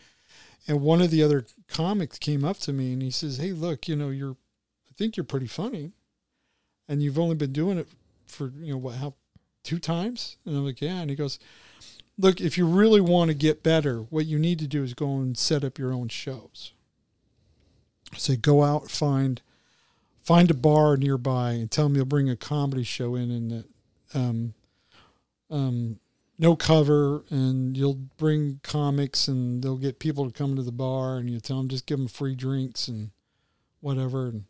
[SPEAKER 3] and one of the other comics came up to me and he says, "Hey, look, you know, you're, I think you're pretty funny, and you've only been doing it for you know what how two times?" And I'm like, "Yeah," and he goes. Look, if you really want to get better, what you need to do is go and set up your own shows. So go out find find a bar nearby and tell them you'll bring a comedy show in and that um, um, no cover and you'll bring comics and they'll get people to come to the bar and you tell them just give them free drinks and whatever. And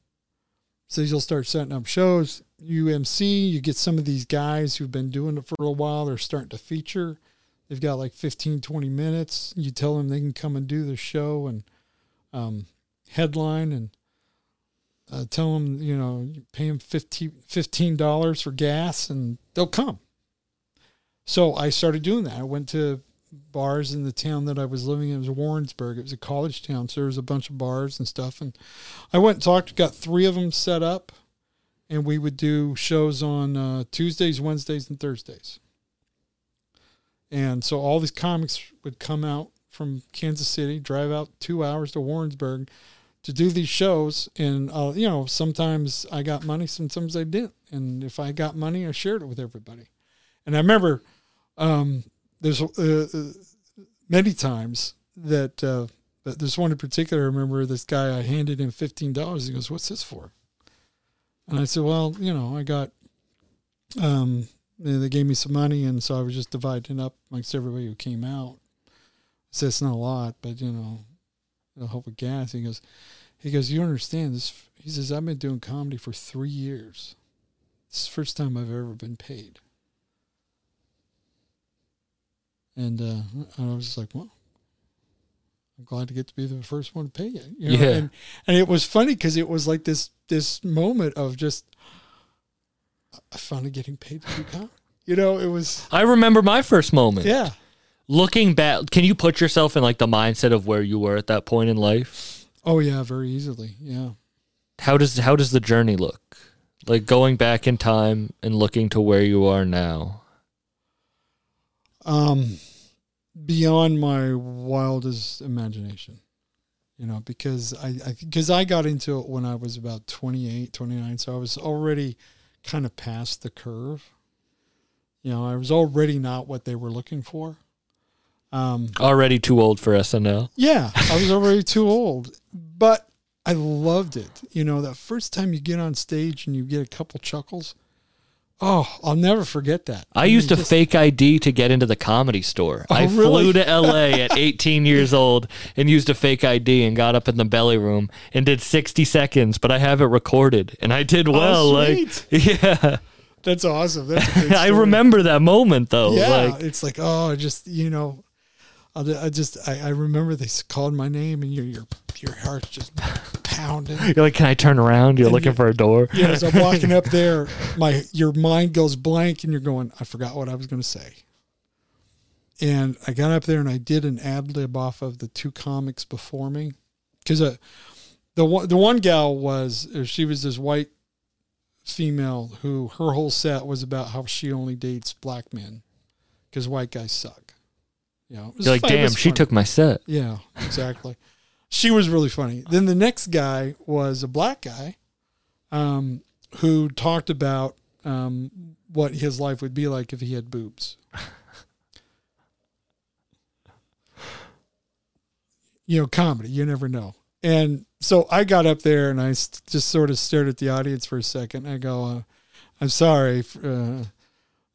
[SPEAKER 3] so you'll start setting up shows. UMC you get some of these guys who've been doing it for a while. They're starting to feature. They've got like 15 20 minutes. You tell them they can come and do the show and um, headline and uh, tell them you know pay them 15 dollars for gas and they'll come. So i started doing that. I went to bars in the town that i was living in. It was warrensburg. It was a college town. So there was a bunch of bars and stuff. And i went and talked got three of them set up. And we would do shows on uh, tuesdays wednesdays and thursdays. And so all these comics would come out from kansas city drive out two hours to warrensburg to do these shows and uh, you know sometimes i got money sometimes i didn't. And if i got money i shared it with everybody. And i remember um, there's uh, uh, many times that uh, there's one in particular i remember this guy i handed him $15 he goes what's this for? And i said well you know i got um, they gave me some money and so i was just dividing up amongst everybody who came out. So it's not a lot but you know it'll help with gas. He goes, he goes, you understand this? He says, I've been doing comedy for three years. It's the first time I've ever been paid. And uh, I was just like, well, I'm glad to get to be the first one to pay it. You know?
[SPEAKER 1] Yeah.
[SPEAKER 3] And, and it was funny because it was like this this moment of just, I finally getting paid to do comedy. You know, it was,
[SPEAKER 1] I remember my first moment.
[SPEAKER 3] yeah.
[SPEAKER 1] Looking back, can you put yourself in like the mindset of where you were at that point in life?
[SPEAKER 3] Oh, yeah, very easily. Yeah.
[SPEAKER 1] How does how does the journey look? Like going back in time and looking to where you are now.
[SPEAKER 3] um beyond my wildest imagination you know because i because I, got into it when i was about 28 29 so i was already kind of past the curve you know i was already not what they were looking for um
[SPEAKER 1] Already too old for SNL.
[SPEAKER 3] yeah i was already too old but i loved it you know that first time you get on stage and you get a couple chuckles oh i'll never forget that
[SPEAKER 1] I used
[SPEAKER 3] mean,
[SPEAKER 1] to
[SPEAKER 3] just-
[SPEAKER 1] fake ID to get into the comedy store.
[SPEAKER 3] Oh,
[SPEAKER 1] I
[SPEAKER 3] really?
[SPEAKER 1] flew to LA at 18 years old and used a fake ID and got up in the belly room and did 60 seconds, but I have it recorded and I did well. like,
[SPEAKER 3] Oh, sweet.
[SPEAKER 1] yeah,
[SPEAKER 3] that's awesome that's
[SPEAKER 1] I remember that moment though.
[SPEAKER 3] yeah,
[SPEAKER 1] Like,
[SPEAKER 3] it's like oh, just you know, I just I, I remember they called my name and your your your heart's just pounding.
[SPEAKER 1] you're like, can I turn around? You're looking for a door.
[SPEAKER 3] Yeah, as I'm walking up there, my your mind goes blank and you're going, I forgot what I was going to say. And I got up there and I did an ad lib off of the two comics before me, because uh, the one the one gal was uh, she was this white female who her whole set was about how she only dates black men because white guys suck. You know, it was
[SPEAKER 1] You're like, damn, she took my set.
[SPEAKER 3] Yeah, exactly. she was really funny. Then the next guy was a black guy, um, who talked about um, what his life would be like if he had boobs. you know, comedy. You never know. And so I got up there and I just sort of stared at the audience for a second. I go, uh, "I'm sorry. f- Uh,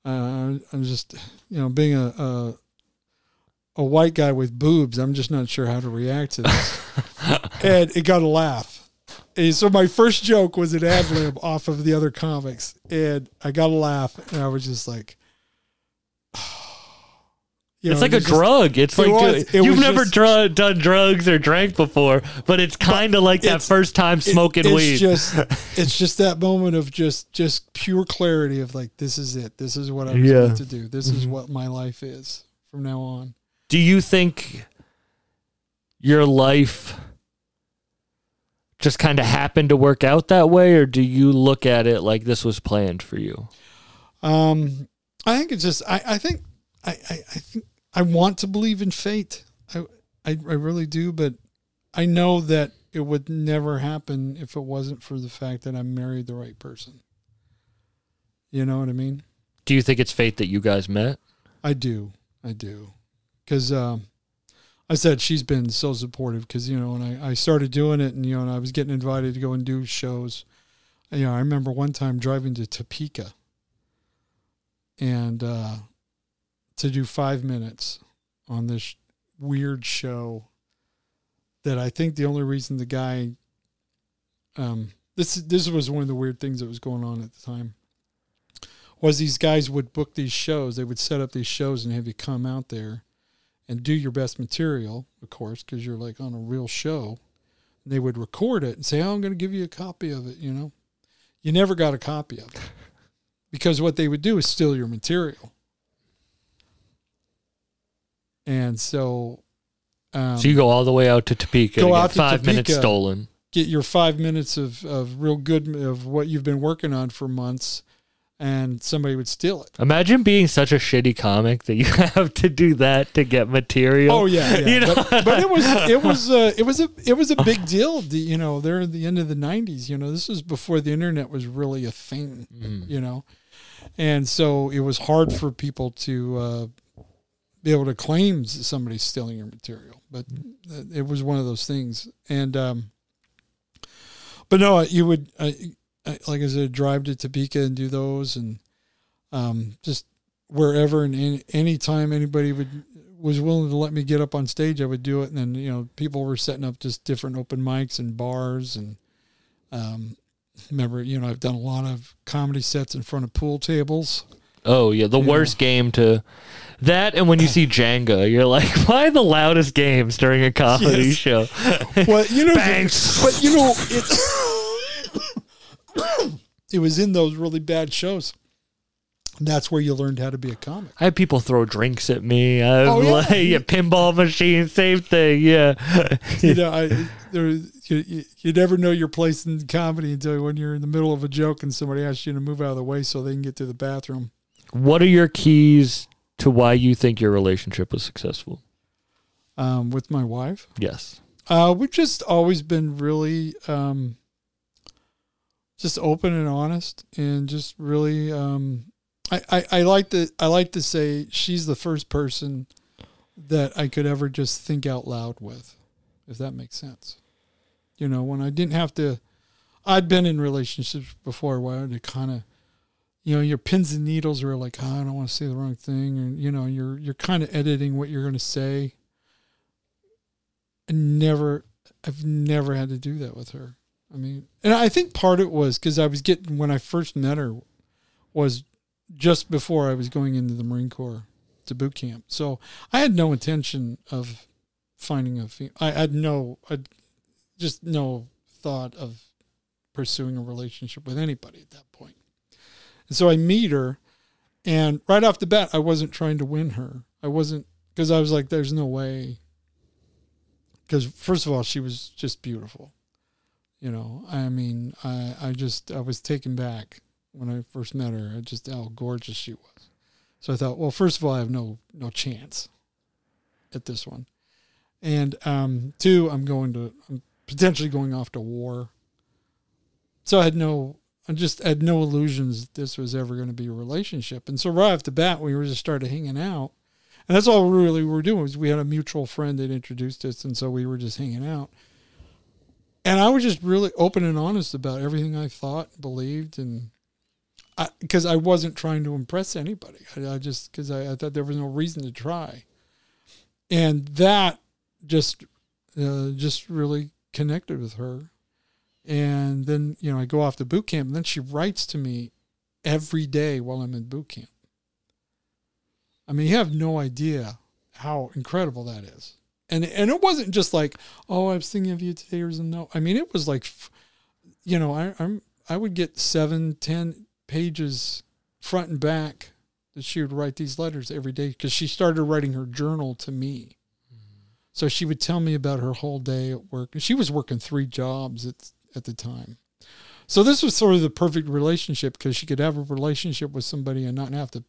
[SPEAKER 3] uh, I'm just, you know, being a, a a white guy with boobs. I'm just not sure how to react to this." and it got a laugh. And so my first joke was an ad lib off of the other comics, and I got a laugh, and I was just like, you
[SPEAKER 1] it's
[SPEAKER 3] know,
[SPEAKER 1] like a
[SPEAKER 3] just-
[SPEAKER 1] drug. It's
[SPEAKER 3] it
[SPEAKER 1] like
[SPEAKER 3] was- it
[SPEAKER 1] you've never
[SPEAKER 3] just-
[SPEAKER 1] dr- done drugs or drank before, but it's kind of like that first time
[SPEAKER 3] It-
[SPEAKER 1] smoking
[SPEAKER 3] it's
[SPEAKER 1] weed.
[SPEAKER 3] Just, it's just that moment of just just pure clarity of like, this is it. This is what I'm
[SPEAKER 1] Yeah.
[SPEAKER 3] meant to do. This is
[SPEAKER 1] Mhm.
[SPEAKER 3] what my life is from now on.
[SPEAKER 1] Do you think your life just kind of happened to work out that way, or do you look at it like this was planned for you?
[SPEAKER 3] Um, I think it's just I, I think I, I, I think I want to believe in fate. I, I I really do, but I know that it would never happen if it wasn't for the fact that I married the right person. You know what I mean?
[SPEAKER 1] Do you think it's fate that you guys met?
[SPEAKER 3] I do. I do. Because um, I said she's been so supportive because, you know, when I, I started doing it and, you know, and I was getting invited to go and do shows. You know, I remember one time driving to Topeka and uh, to do five minutes on this weird show that I think the only reason the guy, um, this this was one of the weird things that was going on at the time was these guys would book these shows. They would set up these shows and have you come out there and do your best material, of course, because you're like on a real show. And they would record it and say, "Oh, I'm going to give you a copy of it." You know, you never got a copy of it because what they would do is steal your material. And so, um,
[SPEAKER 1] so you go all the way out to Topeka
[SPEAKER 3] Go out
[SPEAKER 1] five minutes stolen.
[SPEAKER 3] get your five minutes of, of real good of what you've been working on for months, and somebody would steal it.
[SPEAKER 1] Imagine being such a shitty comic that you have to do that to get material.
[SPEAKER 3] Oh yeah, yeah.
[SPEAKER 1] You know?
[SPEAKER 3] but, but it was it was uh, it was a it was a big deal. The, you know, there at the end of the '90s. You know, this was before the internet was really a thing.
[SPEAKER 1] Mm.
[SPEAKER 3] You know, and so it was hard for people to uh, be able to claim somebody's stealing your material. But uh, it was one of those things. And um, but no, you would uh, like I said, drive to Topeka and do those, and um, just wherever and any anytime anybody would was willing to let me get up on stage, I would do it. And then you know, people were setting up just different open mics and bars, and um, remember, you know, I've done a lot of comedy sets in front of pool tables.
[SPEAKER 1] Oh yeah, the
[SPEAKER 3] Yeah.
[SPEAKER 1] worst game to that, and when you see Jenga, you're like, why the loudest games during a comedy
[SPEAKER 3] Yes.
[SPEAKER 1] show?
[SPEAKER 3] Well, you know, but you know, it's it was in those really bad shows. And that's where you learned how to be a comic.
[SPEAKER 1] I had people throw drinks at me. I
[SPEAKER 3] Oh, yeah.
[SPEAKER 1] like yeah, pinball machine, same thing. Yeah,
[SPEAKER 3] You know, I, there, you, you, never know your place in comedy until when you're in the middle of a joke and somebody asks you to move out of the way so they can get to the bathroom.
[SPEAKER 1] what are your keys to why you think your relationship was successful?
[SPEAKER 3] Um, with my wife,
[SPEAKER 1] Yes.
[SPEAKER 3] uh, we've just always been really um, just open and honest, and just really. Um, I, I, I like to I like to say she's the first person that I could ever just think out loud with, if that makes sense. You know, when I didn't have to, I'd been in relationships before where I had to kind of, you know, your pins and needles are like, oh, I don't want to say the wrong thing, and you know, you're you're kind of editing what you're going to say. I never, I've never had to do that with her. I mean, and I think part of it was because I was getting when I first met her was just before I was going into the Marine Corps to boot camp. So I had no intention of finding a fe I had no, I just no thought of pursuing a relationship with anybody at that point. And so I meet her, and right off the bat, I wasn't trying to win her. I wasn't because I was like, "There's no way." Because first of all, she was just beautiful, You know, I mean, I I just I was taken back when I first met her. I just how gorgeous she was. So I thought, well, first of all, I have no no chance at this one, and um, two, I'm going to I'm potentially going off to war. So I had no I just had no illusions that this was ever going to be a relationship. And so right off the bat, we were just started hanging out. And that's all really we were doing was we had a mutual friend that introduced us. And so we were just hanging out. And I was just really open and honest about everything I thought, believed, and because I, I, wasn't trying to impress anybody. I, I just, because I, I, thought there was no reason to try. And that just, uh, just really connected with her and then, you know, I go off to boot camp and then she writes to me every day while I'm in boot camp. I mean, you have no idea how incredible that is. And and it wasn't just like, oh, I was thinking of you today or something. no. I mean, it was like, you know, I, I'm I would get seven, ten pages front and back that she would write these letters every day because she started writing her journal to me. So she would tell me about her whole day at work. She was working three jobs at at the time. So this was sort of the perfect relationship because she could have a relationship with somebody and not have to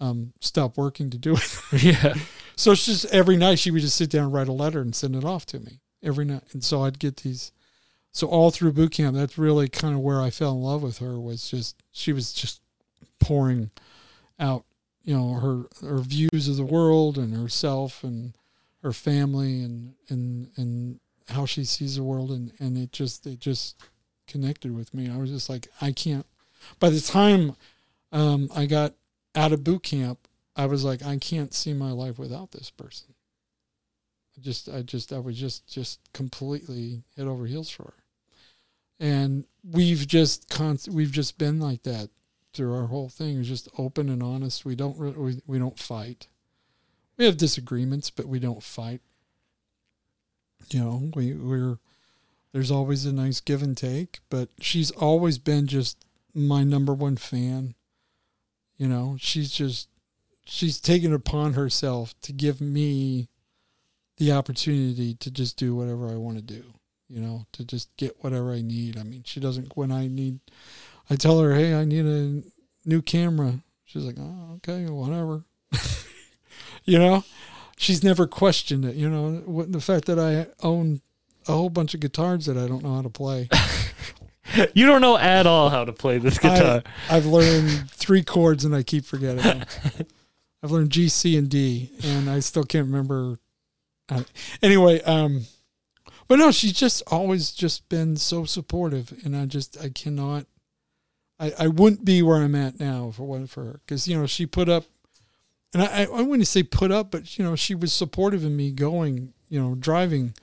[SPEAKER 3] um, stop working to do it.
[SPEAKER 1] yeah.
[SPEAKER 3] So it's just every night she would just sit down and write a letter and send it off to me every night. And so I'd get these. So all through boot camp, that's really kind of where I fell in love with her. Was just she was just pouring out, you know, her her views of the world and herself and her family and and and how she sees the world and and it just it just connected with me. I was just like I can't. By the time um, I got out of boot camp, I was like I can't see my life without this person. I just I just I was just just completely head over heels for her, and we've just const- we've just been like that through our whole thing. It's just open and honest. We don't re- we we don't fight. We have disagreements, but we don't fight you know, we we're there's always a nice give and take, but she's always been just my number one fan. You know, she's just she's taken upon herself to give me the opportunity to just do whatever I want to do, you know, to just get whatever I need. I mean, she doesn't when I need I tell her, "Hey, I need a new camera." She's like, "Oh, okay, whatever." you know? she's never questioned it. You know, the fact that I own a whole bunch of guitars that I don't know how to play.
[SPEAKER 1] you don't know at all how to play this guitar.
[SPEAKER 3] I, have learned three chords and I keep forgetting them. I've learned G, C, and D, and I still can't remember. Uh, anyway, um, but no, she's just always just been so supportive, and I just I cannot. I, I wouldn't be where I'm at now if it wasn't for her, because you know she put up and I, I wouldn't say put up, but you know, she was supportive in me going, you know, driving,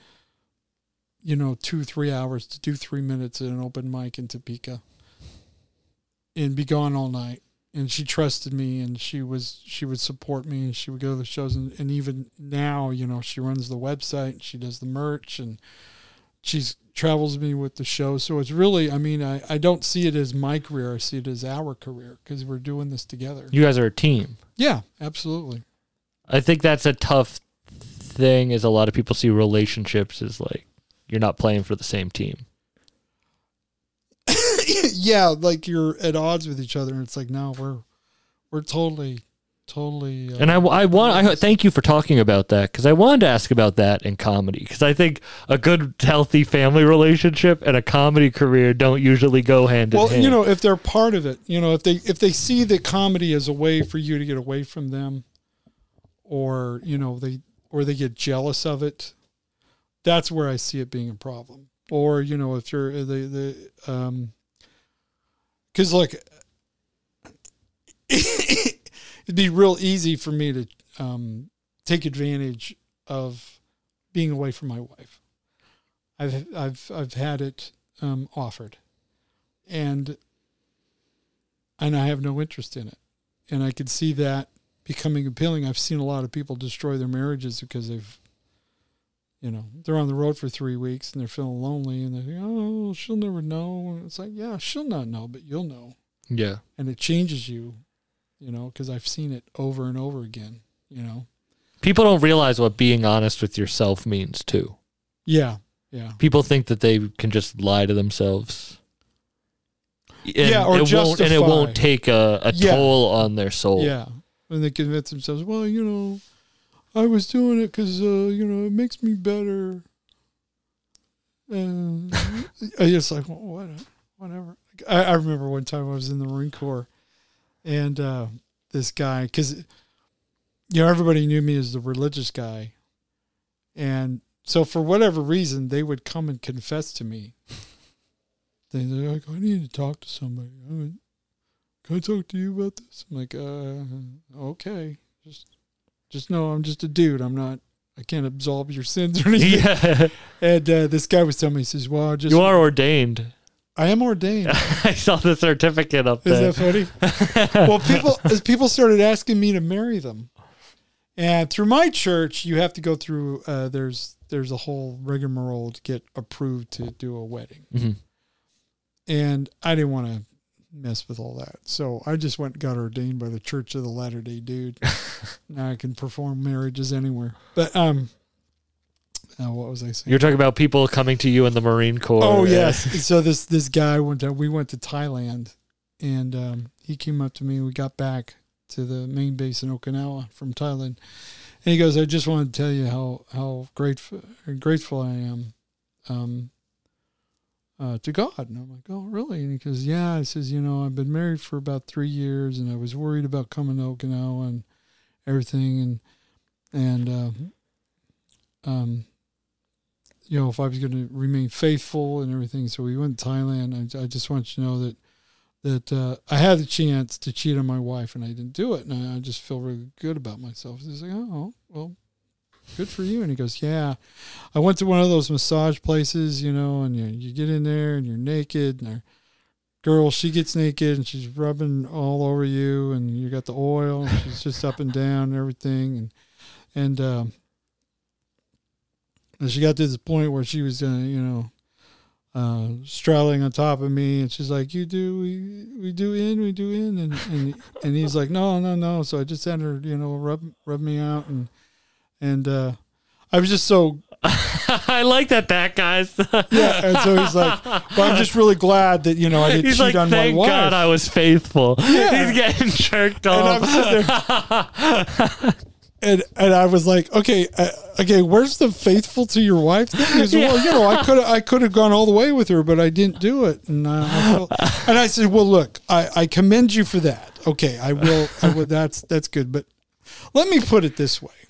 [SPEAKER 3] you know, two three hours to do three minutes at an open mic in Topeka, and be gone all night. And she trusted me, and she was she would support me, and she would go to the shows, and, and even now, you know, she runs the website, she does the merch, and she's travels me with the show. So it's really, I mean, I, I don't see it as my career. I see it as our career because we're doing this together.
[SPEAKER 1] You guys are a team.
[SPEAKER 3] Yeah, absolutely.
[SPEAKER 1] I think that's a tough thing is a lot of people see relationships as like you're not playing for the same team.
[SPEAKER 3] yeah, like you're at odds with each other and it's like no, we're we're totally totally.
[SPEAKER 1] Uh, and I, I want I thank you for talking about that because I wanted to ask about that in comedy because I think a good healthy family relationship and a comedy career don't usually go hand
[SPEAKER 3] well,
[SPEAKER 1] in hand.
[SPEAKER 3] Well, you know, if they're part of it, you know, if they if they see that comedy as a way for you to get away from them, or you know they or they get jealous of it, that's where I see it being a problem. Or you know, if you're the the um, because like it'd be real easy for me to um, take advantage of being away from my wife. I've I've I've had it um, offered, and and I have no interest in it, and I could see that becoming appealing. I've seen a lot of people destroy their marriages because they've, you know, they're on the road for three weeks and they're feeling lonely, and they think, oh, she'll never know. And it's like, yeah, she'll not know, but you'll know.
[SPEAKER 1] Yeah,
[SPEAKER 3] and it changes you you know, because I've seen it over and over again, you know.
[SPEAKER 1] People don't realize what being honest with yourself means too.
[SPEAKER 3] Yeah. Yeah.
[SPEAKER 1] People think that they can just lie to themselves. And
[SPEAKER 3] Yeah, or
[SPEAKER 1] it won't, and it won't take a, a
[SPEAKER 3] Yeah.
[SPEAKER 1] toll on their soul.
[SPEAKER 3] Yeah. And they convince themselves, well, you know, I was doing it because, uh, you know, it makes me better. And I just like, well, what, whatever. I, I remember one time I was in the Marine Corps and uh, this guy, because, you know, everybody knew me as the religious guy. And so for whatever reason, they would come and confess to me. They're like, I need to talk to somebody. I would, can I talk to you about this? I'm like, uh, okay. Just, just know I'm just a dude. I'm not, I can't absolve your sins or anything.
[SPEAKER 1] Yeah.
[SPEAKER 3] And uh, this guy was telling me, he says, well, I just,
[SPEAKER 1] you are ordained.
[SPEAKER 3] I am ordained.
[SPEAKER 1] I saw the certificate up
[SPEAKER 3] Is
[SPEAKER 1] there.
[SPEAKER 3] that funny? well, people, as people started asking me to marry them. And through my church, you have to go through, uh, there's, there's a whole rigmarole to get approved to do a wedding.
[SPEAKER 1] Mhm.
[SPEAKER 3] And I didn't want to mess with all that. So I just went and got ordained by the Church of the Latter day Dude. now I can perform marriages anywhere. But um uh, what was I saying?
[SPEAKER 1] You're talking about people coming to you in the Marine Corps.
[SPEAKER 3] Oh yes. so this this guy went to we went to Thailand and um, he came up to me. We got back to the main base in Okinawa from Thailand. And he goes, I just wanted to tell you how how grateful grateful I am um, uh, to God. And I'm like, oh, really? And he goes, yeah. He says, you know, I've been married for about three years, and I was worried about coming to Okinawa and everything, and and um, um, you know, if I was going to remain faithful and everything. So we went to Thailand. I, I just want you to know that that uh, I had the chance to cheat on my wife and I didn't do it, and I, I just feel really good about myself. He's like, oh, well, good for you. And he goes, yeah, I went to one of those massage places, you know, and you you get in there and you're naked, and our girl she gets naked and she's rubbing all over you, and you got the oil, and she's just up and down and everything, and and um, and she got to this point where she was gonna, you know, uh, straddling on top of me, and she's like, "You do, we we do in, we do in," and and and he's like, "No, no, no." So I just had her, you know, rub rub me out, and and uh, I was just so
[SPEAKER 1] I like that, that guys.
[SPEAKER 3] yeah. And so he's like, "Well, I'm just really glad that you know I didn't
[SPEAKER 1] He's
[SPEAKER 3] cheat
[SPEAKER 1] like,
[SPEAKER 3] on my
[SPEAKER 1] thank
[SPEAKER 3] wife."
[SPEAKER 1] God I was faithful.
[SPEAKER 3] Yeah.
[SPEAKER 1] He's getting jerked
[SPEAKER 3] and I'm
[SPEAKER 1] off.
[SPEAKER 3] sitting there, and and I was like, okay, uh, okay, where's the faithful to your wife thing? Goes, well, you know, I could I could have gone all the way with her, but I didn't do it, and I, I felt, and I said, well, look, I, I commend you for that. Okay, I will, I will. That's that's good, but let me put it this way: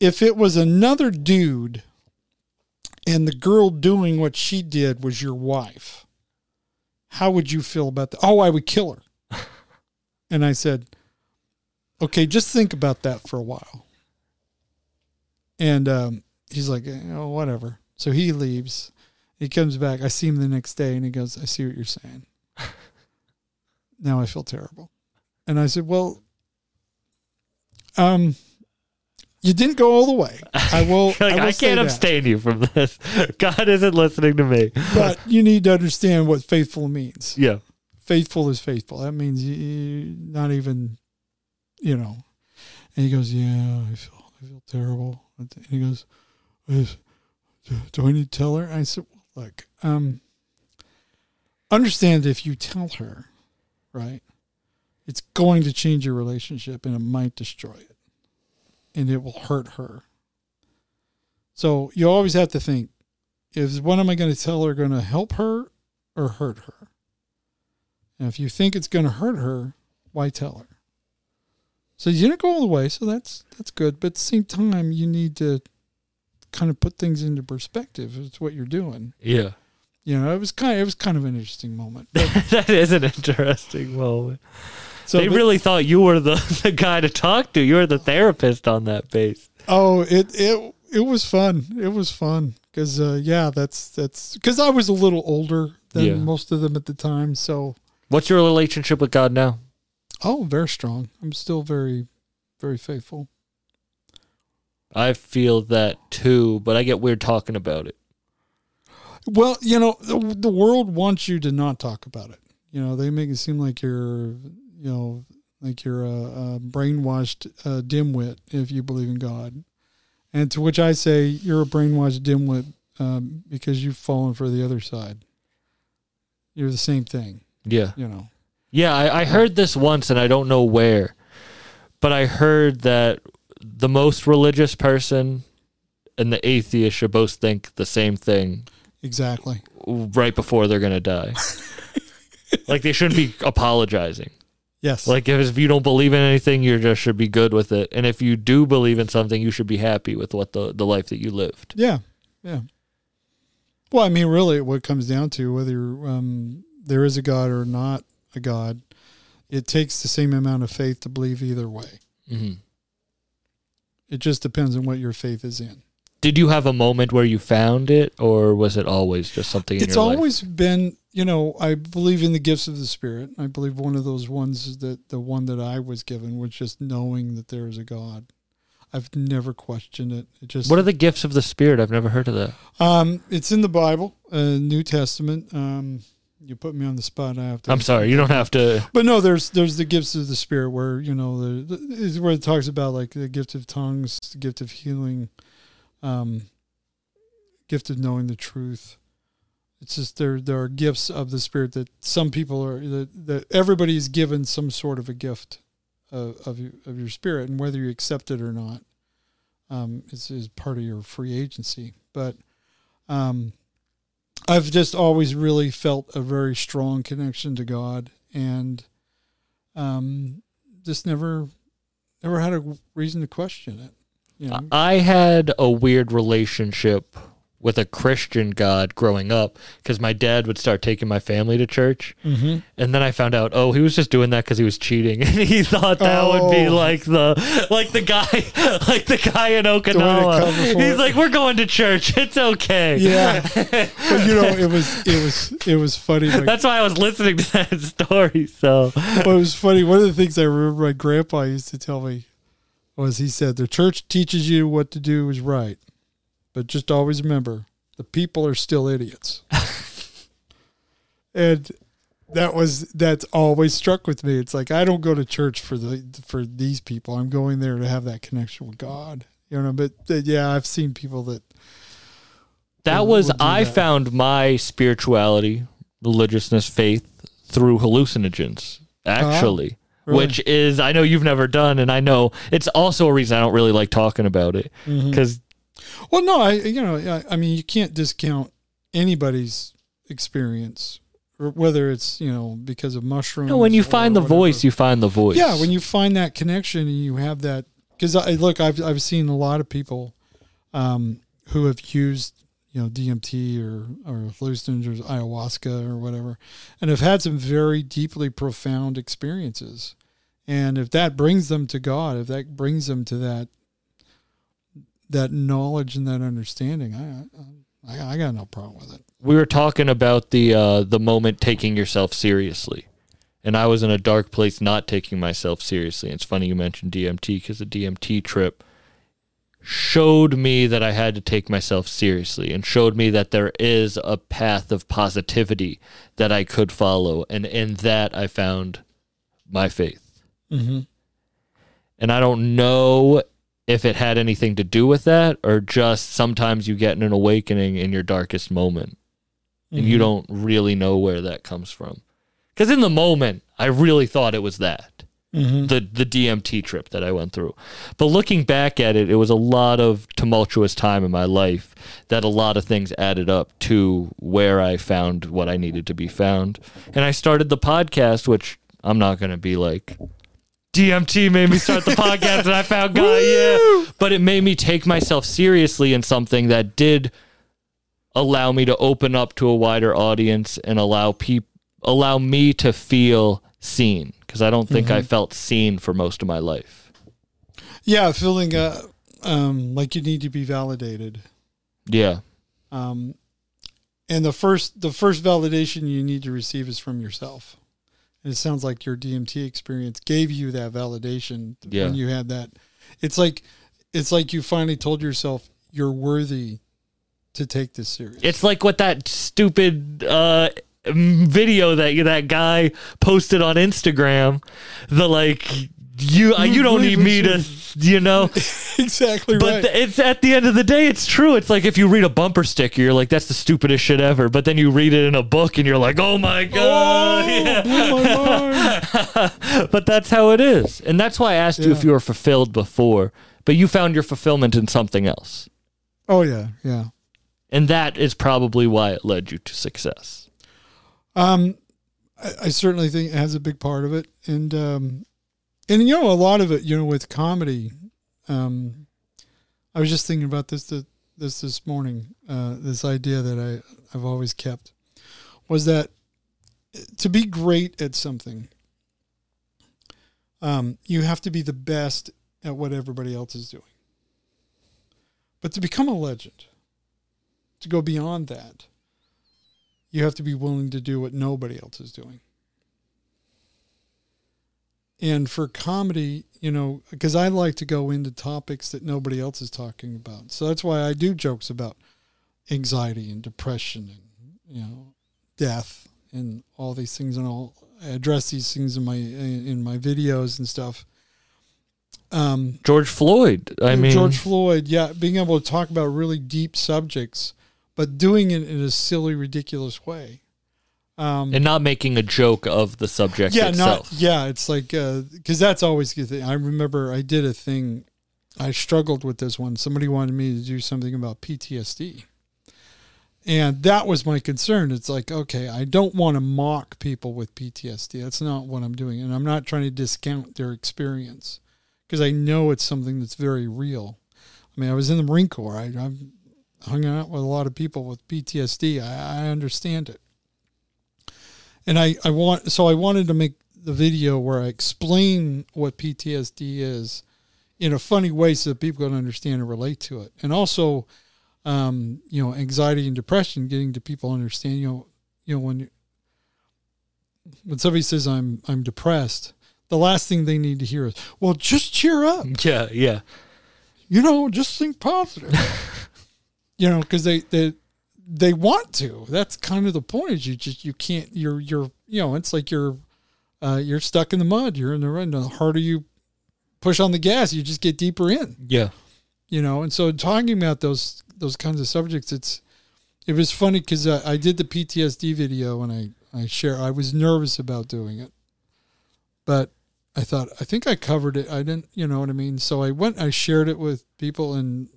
[SPEAKER 3] if it was another dude, and the girl doing what she did was your wife, how would you feel about that? Oh, I would kill her. And I said, okay, just think about that for a while. And um, he's like, oh, whatever. So he leaves. He comes back. I see him the next day and he goes, I see what you're saying. now I feel terrible. And I said, well, um, you didn't go all the way. I will.
[SPEAKER 1] Like,
[SPEAKER 3] I, will
[SPEAKER 1] I can't abstain you from this. God isn't listening to me.
[SPEAKER 3] But you need to understand what faithful means.
[SPEAKER 1] Yeah.
[SPEAKER 3] faithful is faithful. That means you, not even, you know. And he goes, yeah, I feel, I feel terrible. And he goes, do, do I need to tell her? I said, well, look, um, understand if you tell her, right, it's going to change your relationship and it might destroy it, and it will hurt her. So you always have to think: is what am I going to tell her going to help her or hurt her? And if you think it's going to hurt her, why tell her? So you didn't go all the way, so that's that's good. But at the same time, you need to kind of put things into perspective. It's what you're doing.
[SPEAKER 1] Yeah.
[SPEAKER 3] You know, it was kind of, it was kind of an interesting moment.
[SPEAKER 1] That is an interesting moment.
[SPEAKER 3] So
[SPEAKER 1] they really thought you were the, the guy to talk to. You were the therapist on that base.
[SPEAKER 3] oh, it it it was fun. It was fun because uh, yeah, that's that's because I was a little older than
[SPEAKER 1] Yeah.
[SPEAKER 3] most of them at the time. So
[SPEAKER 1] What's your relationship with God now?
[SPEAKER 3] oh, very strong. I'm still very very faithful.
[SPEAKER 1] I feel that too, but I get weird talking about it.
[SPEAKER 3] Well, you know, the, the world wants you to not talk about it. You know, they make it seem like you're, you know, like you're a, a brainwashed uh, dimwit if you believe in God. And to which I say, you're a brainwashed dimwit um, because you've fallen for the other side. You're the same thing,
[SPEAKER 1] Yeah.
[SPEAKER 3] you know.
[SPEAKER 1] Yeah, I, I heard this once and I don't know where, but I heard that the most religious person and the atheist should both think the same thing
[SPEAKER 3] Exactly.
[SPEAKER 1] right before they're going to die. like they shouldn't be apologizing.
[SPEAKER 3] Yes.
[SPEAKER 1] Like if, if you don't believe in anything, you just should be good with it. And if you do believe in something, you should be happy with what the, the life that you lived.
[SPEAKER 3] Yeah, yeah. Well, I mean, really, what it comes down to whether um, there is a God or not a God, it takes the same amount of faith to believe either way.
[SPEAKER 1] hmm
[SPEAKER 3] It just depends on what your faith is in.
[SPEAKER 1] Did you have a moment where you found it, or was it always just something in
[SPEAKER 3] It's
[SPEAKER 1] your life?
[SPEAKER 3] always been, you know, I believe in the gifts of the Spirit. I believe one of those ones that the one that I was given was just knowing that there is a God. I've never questioned it. It just
[SPEAKER 1] What are the gifts of the Spirit? I've never heard of that.
[SPEAKER 3] um, it's in the Bible, uh, New Testament. Um, you put me on the spot. I have to.
[SPEAKER 1] I'm sorry, you don't have to.
[SPEAKER 3] But no, there's there's the gifts of the spirit where you know the, the is where it talks about like the gift of tongues, the gift of healing, um, gift of knowing the truth. It's just there there are gifts of the spirit that some people are that, that everybody is given some sort of a gift of of, your- of your spirit, and whether you accept it or not, um, is is part of your free agency. But um, I've just always really felt a very strong connection to God and um just never never had a reason to question it. You know,
[SPEAKER 1] I had a weird relationship with a Christian God growing up because my dad would start taking my family to church.
[SPEAKER 3] mm-hmm.
[SPEAKER 1] And then I found out, oh, he was just doing that because he was cheating, and he thought that would be
[SPEAKER 3] Oh.
[SPEAKER 1] like the like the guy like the guy in Okinawa. He's like, we're going to church. It's okay.
[SPEAKER 3] Yeah, but you know, it was it was it was funny. Like,
[SPEAKER 1] That's why I was listening to that story. So
[SPEAKER 3] but it was funny. One of the things I remember my grandpa used to tell me was he said the church teaches you what to do is right, but just always remember the people are still idiots. and that was that's always struck with me. It's like I don't go to church for the for these people. I'm going there to have that connection with God. You know, but uh, yeah, I've seen people that
[SPEAKER 1] that was I
[SPEAKER 3] that.
[SPEAKER 1] found my spirituality, religiousness, faith through hallucinogens. Actually.
[SPEAKER 3] really?
[SPEAKER 1] Which is, I know you've never done, and I know it's also a reason I don't really like talking about it because
[SPEAKER 3] Well, no, I you know, I, I mean, you can't discount anybody's experience, or whether it's you know because of mushrooms.
[SPEAKER 1] no, when you find the
[SPEAKER 3] whatever.
[SPEAKER 1] voice, you find the voice.
[SPEAKER 3] yeah, when you find that connection and you have that, because I look, I've I've seen a lot of people, um, who have used you know DMT or or hallucinogens or ayahuasca or whatever, and have had some very deeply profound experiences, and if that brings them to God, if that brings them to that that knowledge and that understanding, I I, I got no problem with it.
[SPEAKER 1] we were talking about the uh, the moment taking yourself seriously, and I was in a dark place not taking myself seriously. It's funny you mentioned DMT because the DMT trip showed me that I had to take myself seriously and showed me that there is a path of positivity that I could follow, and in that I found my faith.
[SPEAKER 3] Mm-hmm.
[SPEAKER 1] And I don't know if it had anything to do with that or just sometimes you get an awakening in your darkest moment and
[SPEAKER 3] Mm-hmm.
[SPEAKER 1] you don't really know where that comes from. Because in the moment, I really thought it was that
[SPEAKER 3] Mm-hmm.
[SPEAKER 1] the the DMT trip that I went through. But looking back at it, it was a lot of tumultuous time in my life that a lot of things added up to where I found what I needed to be found. And I started the podcast, which I'm not going to be like DMT made me start the podcast and I found God, yeah. But it made me take myself seriously in something that did allow me to open up to a wider audience and allow peop- allow me to feel seen because I don't think I felt seen for most of my life.
[SPEAKER 3] Yeah, feeling uh, um, like you need to be validated.
[SPEAKER 1] Yeah.
[SPEAKER 3] Um, and the first the first validation you need to receive is from yourself. And it sounds like your DMT experience gave you that validation
[SPEAKER 1] Yeah.
[SPEAKER 3] when you had that. It's like it's like you finally told yourself you're worthy to take this serious.
[SPEAKER 1] It's like what that stupid uh video that that guy posted on Instagram. The like you uh, you don't need me to you know.
[SPEAKER 3] exactly
[SPEAKER 1] But
[SPEAKER 3] right.
[SPEAKER 1] it's at the end of the day, it's true. It's like if you read a bumper sticker, you're like, "That's the stupidest shit ever." But then you read it in a book, and you're like, "Oh my god!" Yeah.
[SPEAKER 3] blew my.
[SPEAKER 1] But that's how it is, and that's why I asked you if you were fulfilled before. But you found your fulfillment in something else,
[SPEAKER 3] Oh yeah, yeah.
[SPEAKER 1] and that is probably why it led you to success.
[SPEAKER 3] Um, I, I certainly think it has a big part of it, and um, and you know a lot of it, you know, with comedy. Um, I was just thinking about this th- this this morning. Uh, this idea that I I've always kept was that to be great at something, um, you have to be the best at what everybody else is doing. But to become a legend, to go beyond that, you have to be willing to do what nobody else is doing. And for comedy, you know, because I like to go into topics that nobody else is talking about. So that's why I do jokes about anxiety and depression and, you know, death and all these things and all I address these things in my in my videos and stuff. Um
[SPEAKER 1] George Floyd. I mean,
[SPEAKER 3] George Floyd, yeah, being able to talk about really deep subjects, but doing it in a silly, ridiculous way. Um,
[SPEAKER 1] and not making a joke of the subject
[SPEAKER 3] yeah,
[SPEAKER 1] itself.
[SPEAKER 3] not yeah. It's like because that's always the thing. I remember I did a thing. I struggled with this one. Somebody wanted me to do something about PTSD, and that was my concern. It's like okay, I don't want to mock people with PTSD. That's not what I'm doing, and I'm not trying to discount their experience because I know it's something that's very real. I mean, I was in the Marine Corps. I, I've hung out with a lot of people with PTSD. I, I understand it and I, I want so I wanted to make the video where I explain what PTSD is in a funny way so that people can understand and relate to it. And also um, you know, anxiety and depression, getting to people understand, you know, you know, when when somebody says I'm I'm depressed, the last thing they need to hear is, Well, just cheer up.
[SPEAKER 1] Yeah, yeah.
[SPEAKER 3] You know, just think positive. you know, because they, they they want to. That's kind of the point. Is you just you can't. You're you're you know. It's like you're uh, you're stuck in the mud. You're in the run. The harder you push on the gas, you just get deeper in.
[SPEAKER 1] Yeah.
[SPEAKER 3] You know. And so talking about those those kinds of subjects, it's it was funny because I, I did the PTSD video and I I share. I was nervous about doing it, but I thought I think I covered it. I didn't. You know what I mean. So I went. I shared it with people and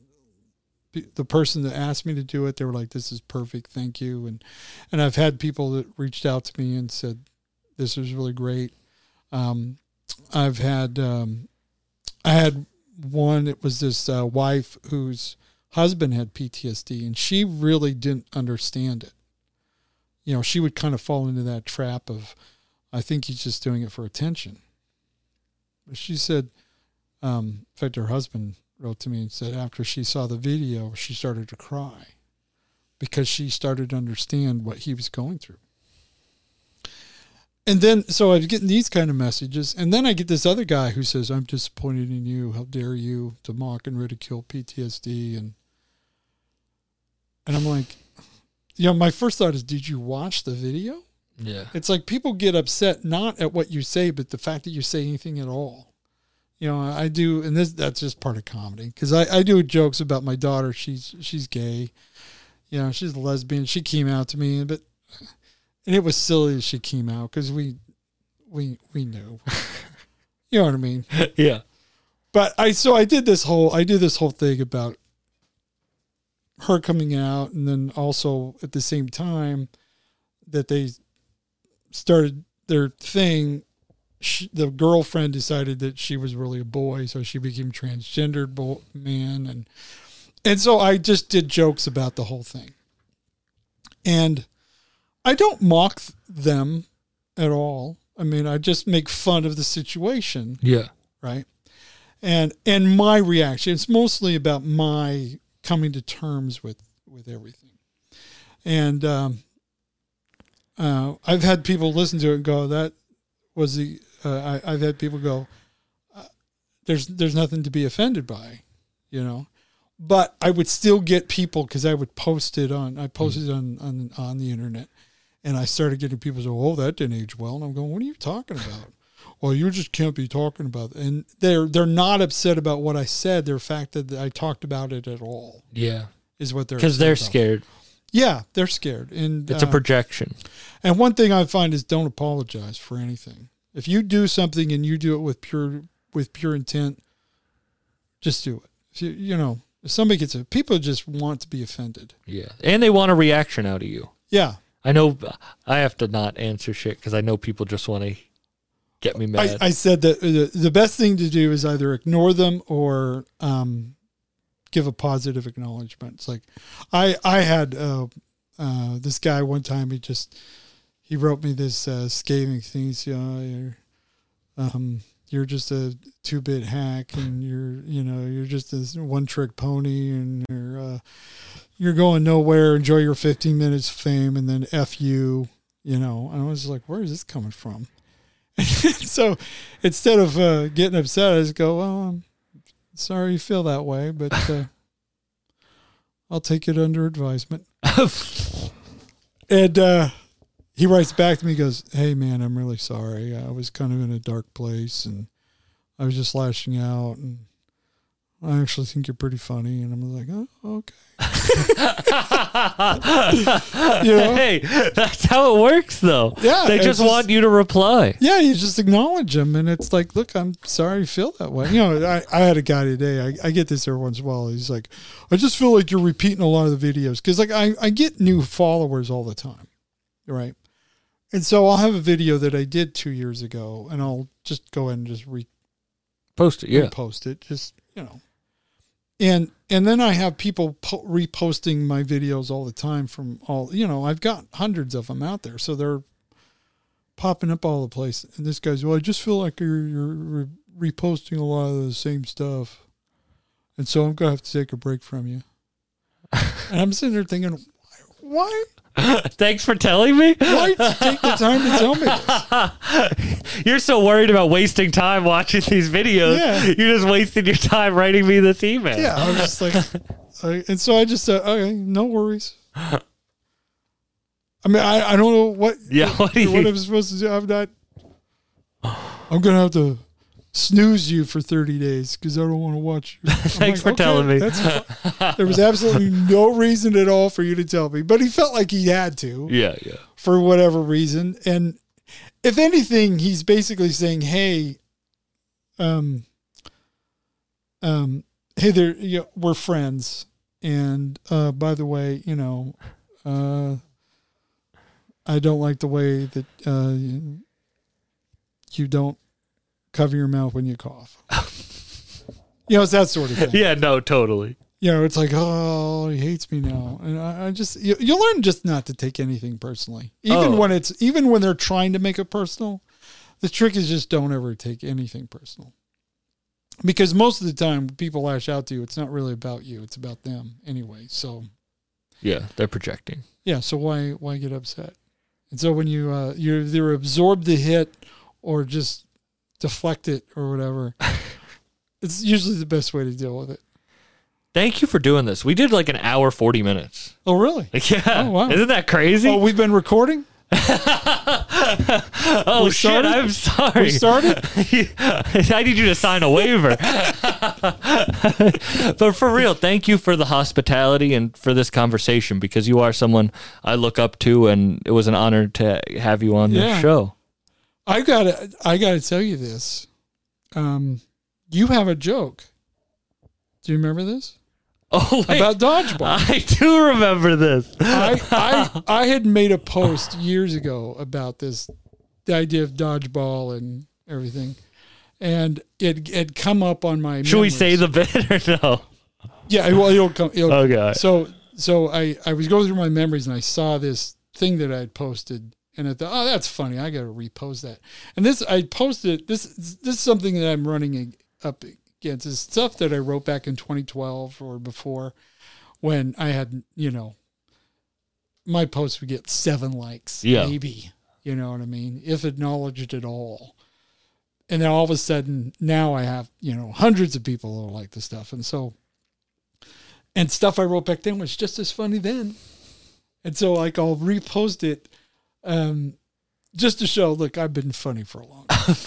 [SPEAKER 3] the person that asked me to do it, they were like, "This is perfect, thank you." And and I've had people that reached out to me and said, "This is really great." Um, I've had um, I had one. It was this uh, wife whose husband had PTSD, and she really didn't understand it. You know, she would kind of fall into that trap of, "I think he's just doing it for attention." But she said, um, in fact, her husband wrote to me and said after she saw the video, she started to cry because she started to understand what he was going through. And then, so I was getting these kind of messages. And then I get this other guy who says, I'm disappointed in you. How dare you to mock and ridicule PTSD? And, and I'm like, you know, my first thought is, did you watch the video?
[SPEAKER 1] Yeah.
[SPEAKER 3] It's like people get upset not at what you say, but the fact that you say anything at all. You know, I do, and this that's just part of comedy because I, I do jokes about my daughter. She's she's gay, you know, she's a lesbian. She came out to me, but and it was silly that she came out because we we we knew, you know what I mean.
[SPEAKER 1] yeah.
[SPEAKER 3] But I so I did this whole I did this whole thing about her coming out, and then also at the same time that they started their thing, she, the girlfriend decided that she was really a boy, so she became transgendered bo- man, and and so I just did jokes about the whole thing, and I don't mock them at all. I mean, I just make fun of the situation
[SPEAKER 1] Yeah.
[SPEAKER 3] right? And and my reaction, it's mostly about my coming to terms with with everything. And um, uh, I've had people listen to it and go, "That was the." Uh, I, I've had people go, uh, "There's there's nothing to be offended by," you know. But I would still get people because I would post it on. I posted it on on on the internet, and I started getting people say, "Oh, that didn't age well," and I'm going, "What are you talking about?" well, you just can't be talking about it. And they're they're not upset about what I said. They're fact that I talked about it at all
[SPEAKER 1] Yeah.
[SPEAKER 3] is what they're
[SPEAKER 1] Because they're
[SPEAKER 3] about.
[SPEAKER 1] scared.
[SPEAKER 3] Yeah, they're scared. And
[SPEAKER 1] It's a
[SPEAKER 3] uh,
[SPEAKER 1] projection.
[SPEAKER 3] and one thing I find is don't apologize for anything. If you do something and you do it with pure with pure intent, just do it. If you you know, if somebody gets it, people just want to be offended.
[SPEAKER 1] Yeah. And they want a reaction out of you.
[SPEAKER 3] Yeah.
[SPEAKER 1] I know I have to not answer shit because I know people just want to get me
[SPEAKER 3] I,
[SPEAKER 1] mad.
[SPEAKER 3] I said that the, the best thing to do is either ignore them or um, give a positive acknowledgement. It's like I I had uh, uh, this guy one time. He just he wrote me this uh, scathing things. You know, you're, um, you're just a two bit hack, and you're you know you're just a one trick pony, and you're uh, you're going nowhere. Enjoy your 15 minutes of fame, and then f you. You know, and I was like, where is this coming from? so instead of uh, getting upset, I just go, well, I'm sorry you feel that way, but uh, I'll take it under advisement. and uh, he writes back to me, goes, hey, man, I'm really sorry. I was kind of in a dark place and I was just lashing out. And I actually think you're pretty funny. And I'm like, oh, okay. You know?
[SPEAKER 1] Hey, that's how it works, though.
[SPEAKER 3] Yeah,
[SPEAKER 1] they just,
[SPEAKER 3] just-
[SPEAKER 1] want you to reply.
[SPEAKER 3] Yeah, you just acknowledge them, and it's like, look, I'm sorry you feel that way. You know, I, I had a guy today. I, I get this every once in a while. He's like, I just feel like you're repeating a lot of the videos because, like, I, I get new followers all the time, right? And so I'll have a video that I did two years ago, and I'll just go ahead and just re-
[SPEAKER 1] Post it, yeah.
[SPEAKER 3] Post it, just you know. And and then I have people po- reposting my videos all the time from all you know. I've got hundreds of them out there, so they're popping up all the place. And this guy's, well, I just feel like you're you're re- reposting a lot of the same stuff, and so I'm gonna have to take a break from you. and I'm sitting there thinking, why?
[SPEAKER 1] Thanks for telling me.
[SPEAKER 3] Why take the time to tell me this?
[SPEAKER 1] You're so worried about wasting time watching these videos.
[SPEAKER 3] Yeah.
[SPEAKER 1] You're just wasting your time writing me this email.
[SPEAKER 3] Yeah, I was just like, I, and so I just said, okay, no worries. I mean, I, I don't know what
[SPEAKER 1] Yeah, what
[SPEAKER 3] what I'm supposed to do. I'm not. I'm gonna have to snooze you for 30 days because I don't want to watch you.
[SPEAKER 1] Thanks for telling me.
[SPEAKER 3] There was absolutely no reason at all for you to tell me, but he felt like he had to
[SPEAKER 1] Yeah, yeah.
[SPEAKER 3] for whatever reason. And if anything, he's basically saying, "Hey, um, um, hey, there, you know, we're friends, and uh, by the way, you know, uh, I don't like the way that uh, you don't cover your mouth when you cough." you know, it's that sort of thing
[SPEAKER 1] Yeah, no, totally.
[SPEAKER 3] you know, it's like, oh, he hates me now, and I, I just you, you learn just not to take anything personally, even
[SPEAKER 1] Oh.
[SPEAKER 3] when it's even when they're trying to make it personal. The trick is just don't ever take anything personal, because most of the time people lash out to you, it's not really about you; it's about them anyway. So
[SPEAKER 1] Yeah, they're projecting.
[SPEAKER 3] yeah, so why why get upset? And so when you uh, you either absorb the hit or just deflect it or whatever, it's usually the best way to deal with it.
[SPEAKER 1] Thank you for doing this. We did like an hour, 40 minutes.
[SPEAKER 3] Oh, really?
[SPEAKER 1] Yeah.
[SPEAKER 3] Oh, wow.
[SPEAKER 1] Isn't that crazy?
[SPEAKER 3] Oh, we've been recording.
[SPEAKER 1] oh,
[SPEAKER 3] we
[SPEAKER 1] shit.
[SPEAKER 3] started?
[SPEAKER 1] I'm sorry.
[SPEAKER 3] We started.
[SPEAKER 1] I need you to sign a waiver. but for real, thank you for the hospitality and for this conversation because you are someone I look up to, and it was an honor to have you on
[SPEAKER 3] Yeah.
[SPEAKER 1] this show.
[SPEAKER 3] I gotta I gotta tell you this. Um, you have a joke. Do you remember this
[SPEAKER 1] Oh, wait.
[SPEAKER 3] about dodgeball?
[SPEAKER 1] I do remember this.
[SPEAKER 3] I, I I had made a post years ago about this, the idea of dodgeball and everything, and it had come up on my.
[SPEAKER 1] Should we say the bit or no?
[SPEAKER 3] Yeah, well, it'll come. It'll,
[SPEAKER 1] Okay.
[SPEAKER 3] So so I I was going through my memories and I saw this thing that I had posted and I thought, oh, that's funny. I got to repost that. And this I posted this this is something that I'm running up against. It's stuff that I wrote back in 2012 or before when I had you know my post would get seven likes,
[SPEAKER 1] Yeah.
[SPEAKER 3] maybe. You know what I mean? If acknowledged at all. And then all of a sudden now I have, you know, hundreds of people who like the stuff. And so and stuff I wrote back then was just as funny then. And so like I'll repost it um just to show look I've been funny for a long time.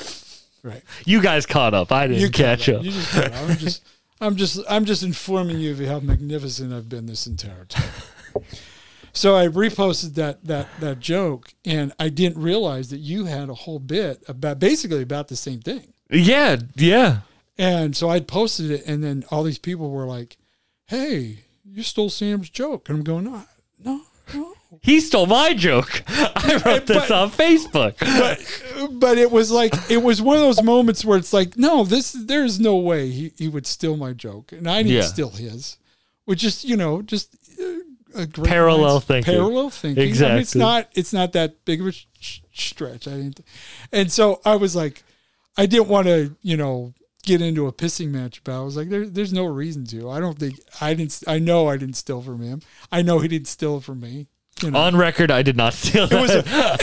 [SPEAKER 3] Right.
[SPEAKER 1] You guys caught up. I didn't
[SPEAKER 3] You
[SPEAKER 1] catch
[SPEAKER 3] caught
[SPEAKER 1] up.
[SPEAKER 3] You just caught up. I'm just, I'm just, I'm just informing you of how magnificent I've been this entire time. so I reposted that that that joke, and I didn't realize that you had a whole bit about basically about the same thing.
[SPEAKER 1] Yeah, yeah.
[SPEAKER 3] And so I'd posted it, and then all these people were like, "Hey, you stole Sam's joke," and I'm going, "No, no, no."
[SPEAKER 1] He stole my joke. I wrote this
[SPEAKER 3] But-
[SPEAKER 1] on Facebook.
[SPEAKER 3] But but it was like it was one of those moments where it's like, no, this there's no way he, he would steal my joke, and I didn't
[SPEAKER 1] Yeah.
[SPEAKER 3] steal his, which is you know just uh, a great
[SPEAKER 1] Parallel
[SPEAKER 3] minds-
[SPEAKER 1] thinking.
[SPEAKER 3] Parallel thinking. I mean, it's not it's not that big of a sh- stretch. I didn't, and so I was like, I didn't want to you know get into a pissing match about. it. I was like, there, there's no reason to. I don't think I didn't. I know I didn't steal from him. I know he didn't steal from me. You know.
[SPEAKER 1] On record, I did not steal that.
[SPEAKER 3] It was a,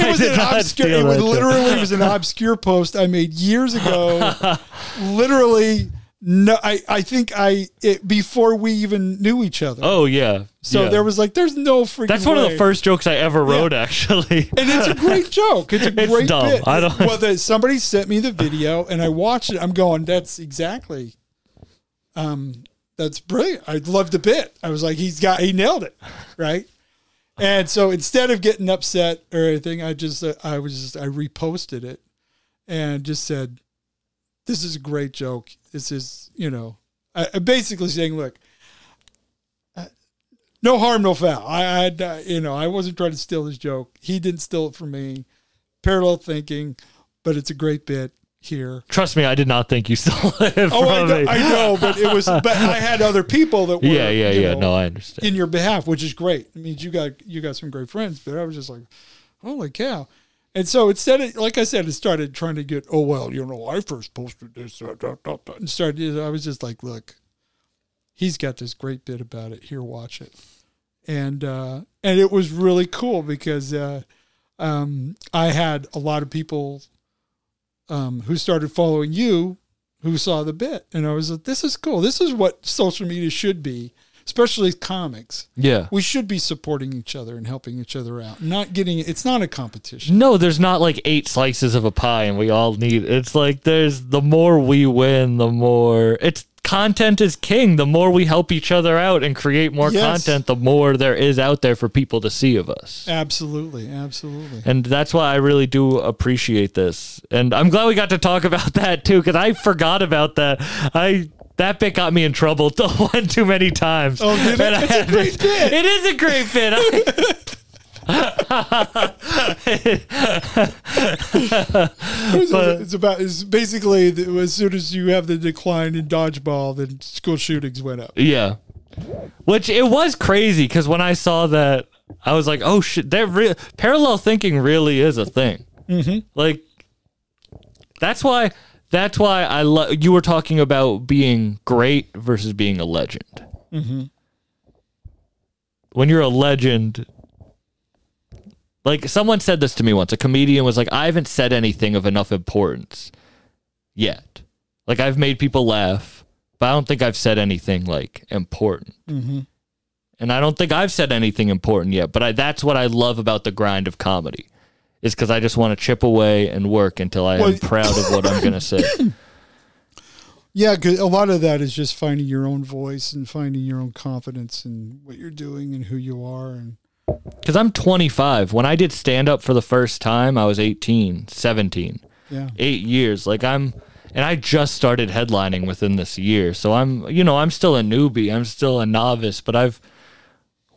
[SPEAKER 3] it was an obscure. It was literally it was an obscure post I made years ago. literally, no. I I think I it, before we even knew each other.
[SPEAKER 1] Oh yeah.
[SPEAKER 3] so
[SPEAKER 1] yeah.
[SPEAKER 3] there was like, there's no freaking.
[SPEAKER 1] That's one of the first jokes I ever wrote, actually.
[SPEAKER 3] And it's a great joke. It's a
[SPEAKER 1] It's
[SPEAKER 3] great
[SPEAKER 1] dumb.
[SPEAKER 3] bit.
[SPEAKER 1] I don't-
[SPEAKER 3] Well, the, somebody sent me the video, and I watched it. I'm going, that's exactly. Um, that's brilliant. I loved the bit. I was like, he's got, he nailed it, right? And so instead of getting upset or anything, I just, uh, I was just, I reposted it, and just said, "This is a great joke. This is, you know, I, I basically saying, look." uh, No harm, no foul. I, I, uh, you know, I wasn't trying to steal his joke. He didn't steal it from me. Parallel thinking, but it's a great bit here.
[SPEAKER 1] Trust me, I did not think you stole it
[SPEAKER 3] Oh, I know. I know, but it was. But I had other people that were.
[SPEAKER 1] yeah, yeah, yeah.
[SPEAKER 3] know,
[SPEAKER 1] no, I understand.
[SPEAKER 3] in your behalf, which is great. It means you got you got some great friends. But I was just like, holy cow! And so instead of like I said, it started trying to get. Oh well, you know, I first posted this. Uh, da, da, da," and started. I was just like, look, he's got this great bit about it. Here, watch it. And uh, and it was really cool because uh, um, I had a lot of people um, who started following you who saw the bit, and I was like, this is cool. This is what social media should be, especially comics
[SPEAKER 1] Yeah.
[SPEAKER 3] we should be supporting each other and helping each other out. Not getting it's not a competition.
[SPEAKER 1] No, there's not like eight slices of a pie and we all need it's like there's the more we win, the more it's content is king. The more we help each other out and create more
[SPEAKER 3] Yes.
[SPEAKER 1] content, the more there is out there for people to see of us.
[SPEAKER 3] Absolutely, absolutely.
[SPEAKER 1] And that's why I really do appreciate this. And I'm glad we got to talk about that too, because I forgot about that. I that bit got me in trouble one too many times.
[SPEAKER 3] Oh, did it? It's a great bit.
[SPEAKER 1] It is a great bit.
[SPEAKER 3] It's, it's about it's basically the, as soon as you have the decline in dodgeball, then school shootings went up.
[SPEAKER 1] yeah. Which it was crazy because when I saw that, I was like, "Oh shit!" That real parallel thinking really is a thing. Mm-hmm. Like, that's why. That's why I love. You were talking about being great versus being a legend.
[SPEAKER 3] Mm-hmm.
[SPEAKER 1] When you're a legend, like someone said this to me once. A comedian was like, "I haven't said anything of enough importance yet. Like I've made people laugh, but I don't think I've said anything like important."
[SPEAKER 3] Mm-hmm.
[SPEAKER 1] And I don't think I've said anything important yet, but I, that's what I love about the grind of comedy, is because I just want to chip away and work until I am proud of what I'm going to say.
[SPEAKER 3] Yeah, 'cause a lot of that is just finding your own voice and finding your own confidence in what you're doing and who you are. And
[SPEAKER 1] Because I'm 25. When I did stand up for the first time, I was 18, 17,
[SPEAKER 3] yeah,
[SPEAKER 1] eight years. Like I'm, and I just started headlining within this year. So I'm, you know, I'm still a newbie. I'm still a novice, but I've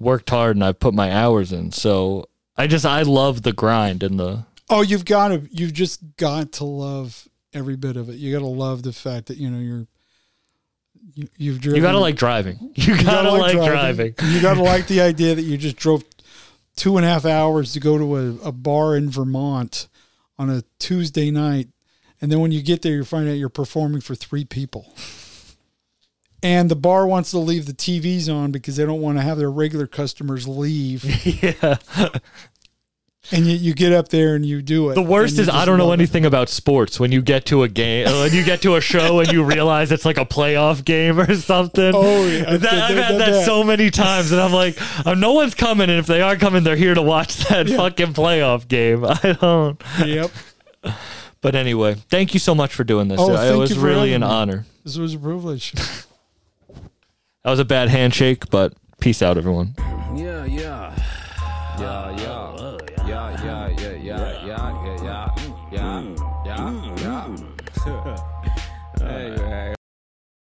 [SPEAKER 1] worked hard and I've put my hours in. So I just, I love the grind and the,
[SPEAKER 3] oh, you've got to, you've just got to love every bit of it. You got to love the fact that you know you're. You, you've driven.
[SPEAKER 1] you got to like driving. You got to like driving.
[SPEAKER 3] You got to like the idea that you just drove two and a half hours to go to a, a bar in Vermont on a Tuesday night. And then when you get there, you find out you're performing for three people. And the bar wants to leave the TVs on because they don't want to have their regular customers leave.
[SPEAKER 1] yeah.
[SPEAKER 3] And you, you get up there and you do it.
[SPEAKER 1] The worst is I don't know
[SPEAKER 3] love it.
[SPEAKER 1] anything about sports. When you get to a game, when you get to a show and you realize it's like a playoff game or something.
[SPEAKER 3] Oh, yeah. I've
[SPEAKER 1] That, I've had that,
[SPEAKER 3] that.
[SPEAKER 1] so many times, and I'm like, oh, no one's coming, and if they are coming, they're here to watch that
[SPEAKER 3] Yeah.
[SPEAKER 1] fucking playoff game. I don't.
[SPEAKER 3] Yep.
[SPEAKER 1] But But anyway, thank you so much for doing this.
[SPEAKER 3] Oh,
[SPEAKER 1] it was really an
[SPEAKER 3] me.
[SPEAKER 1] honor.
[SPEAKER 3] This was a privilege.
[SPEAKER 1] That was a bad handshake, but peace out, everyone.
[SPEAKER 2] Yeah, yeah. Yeah,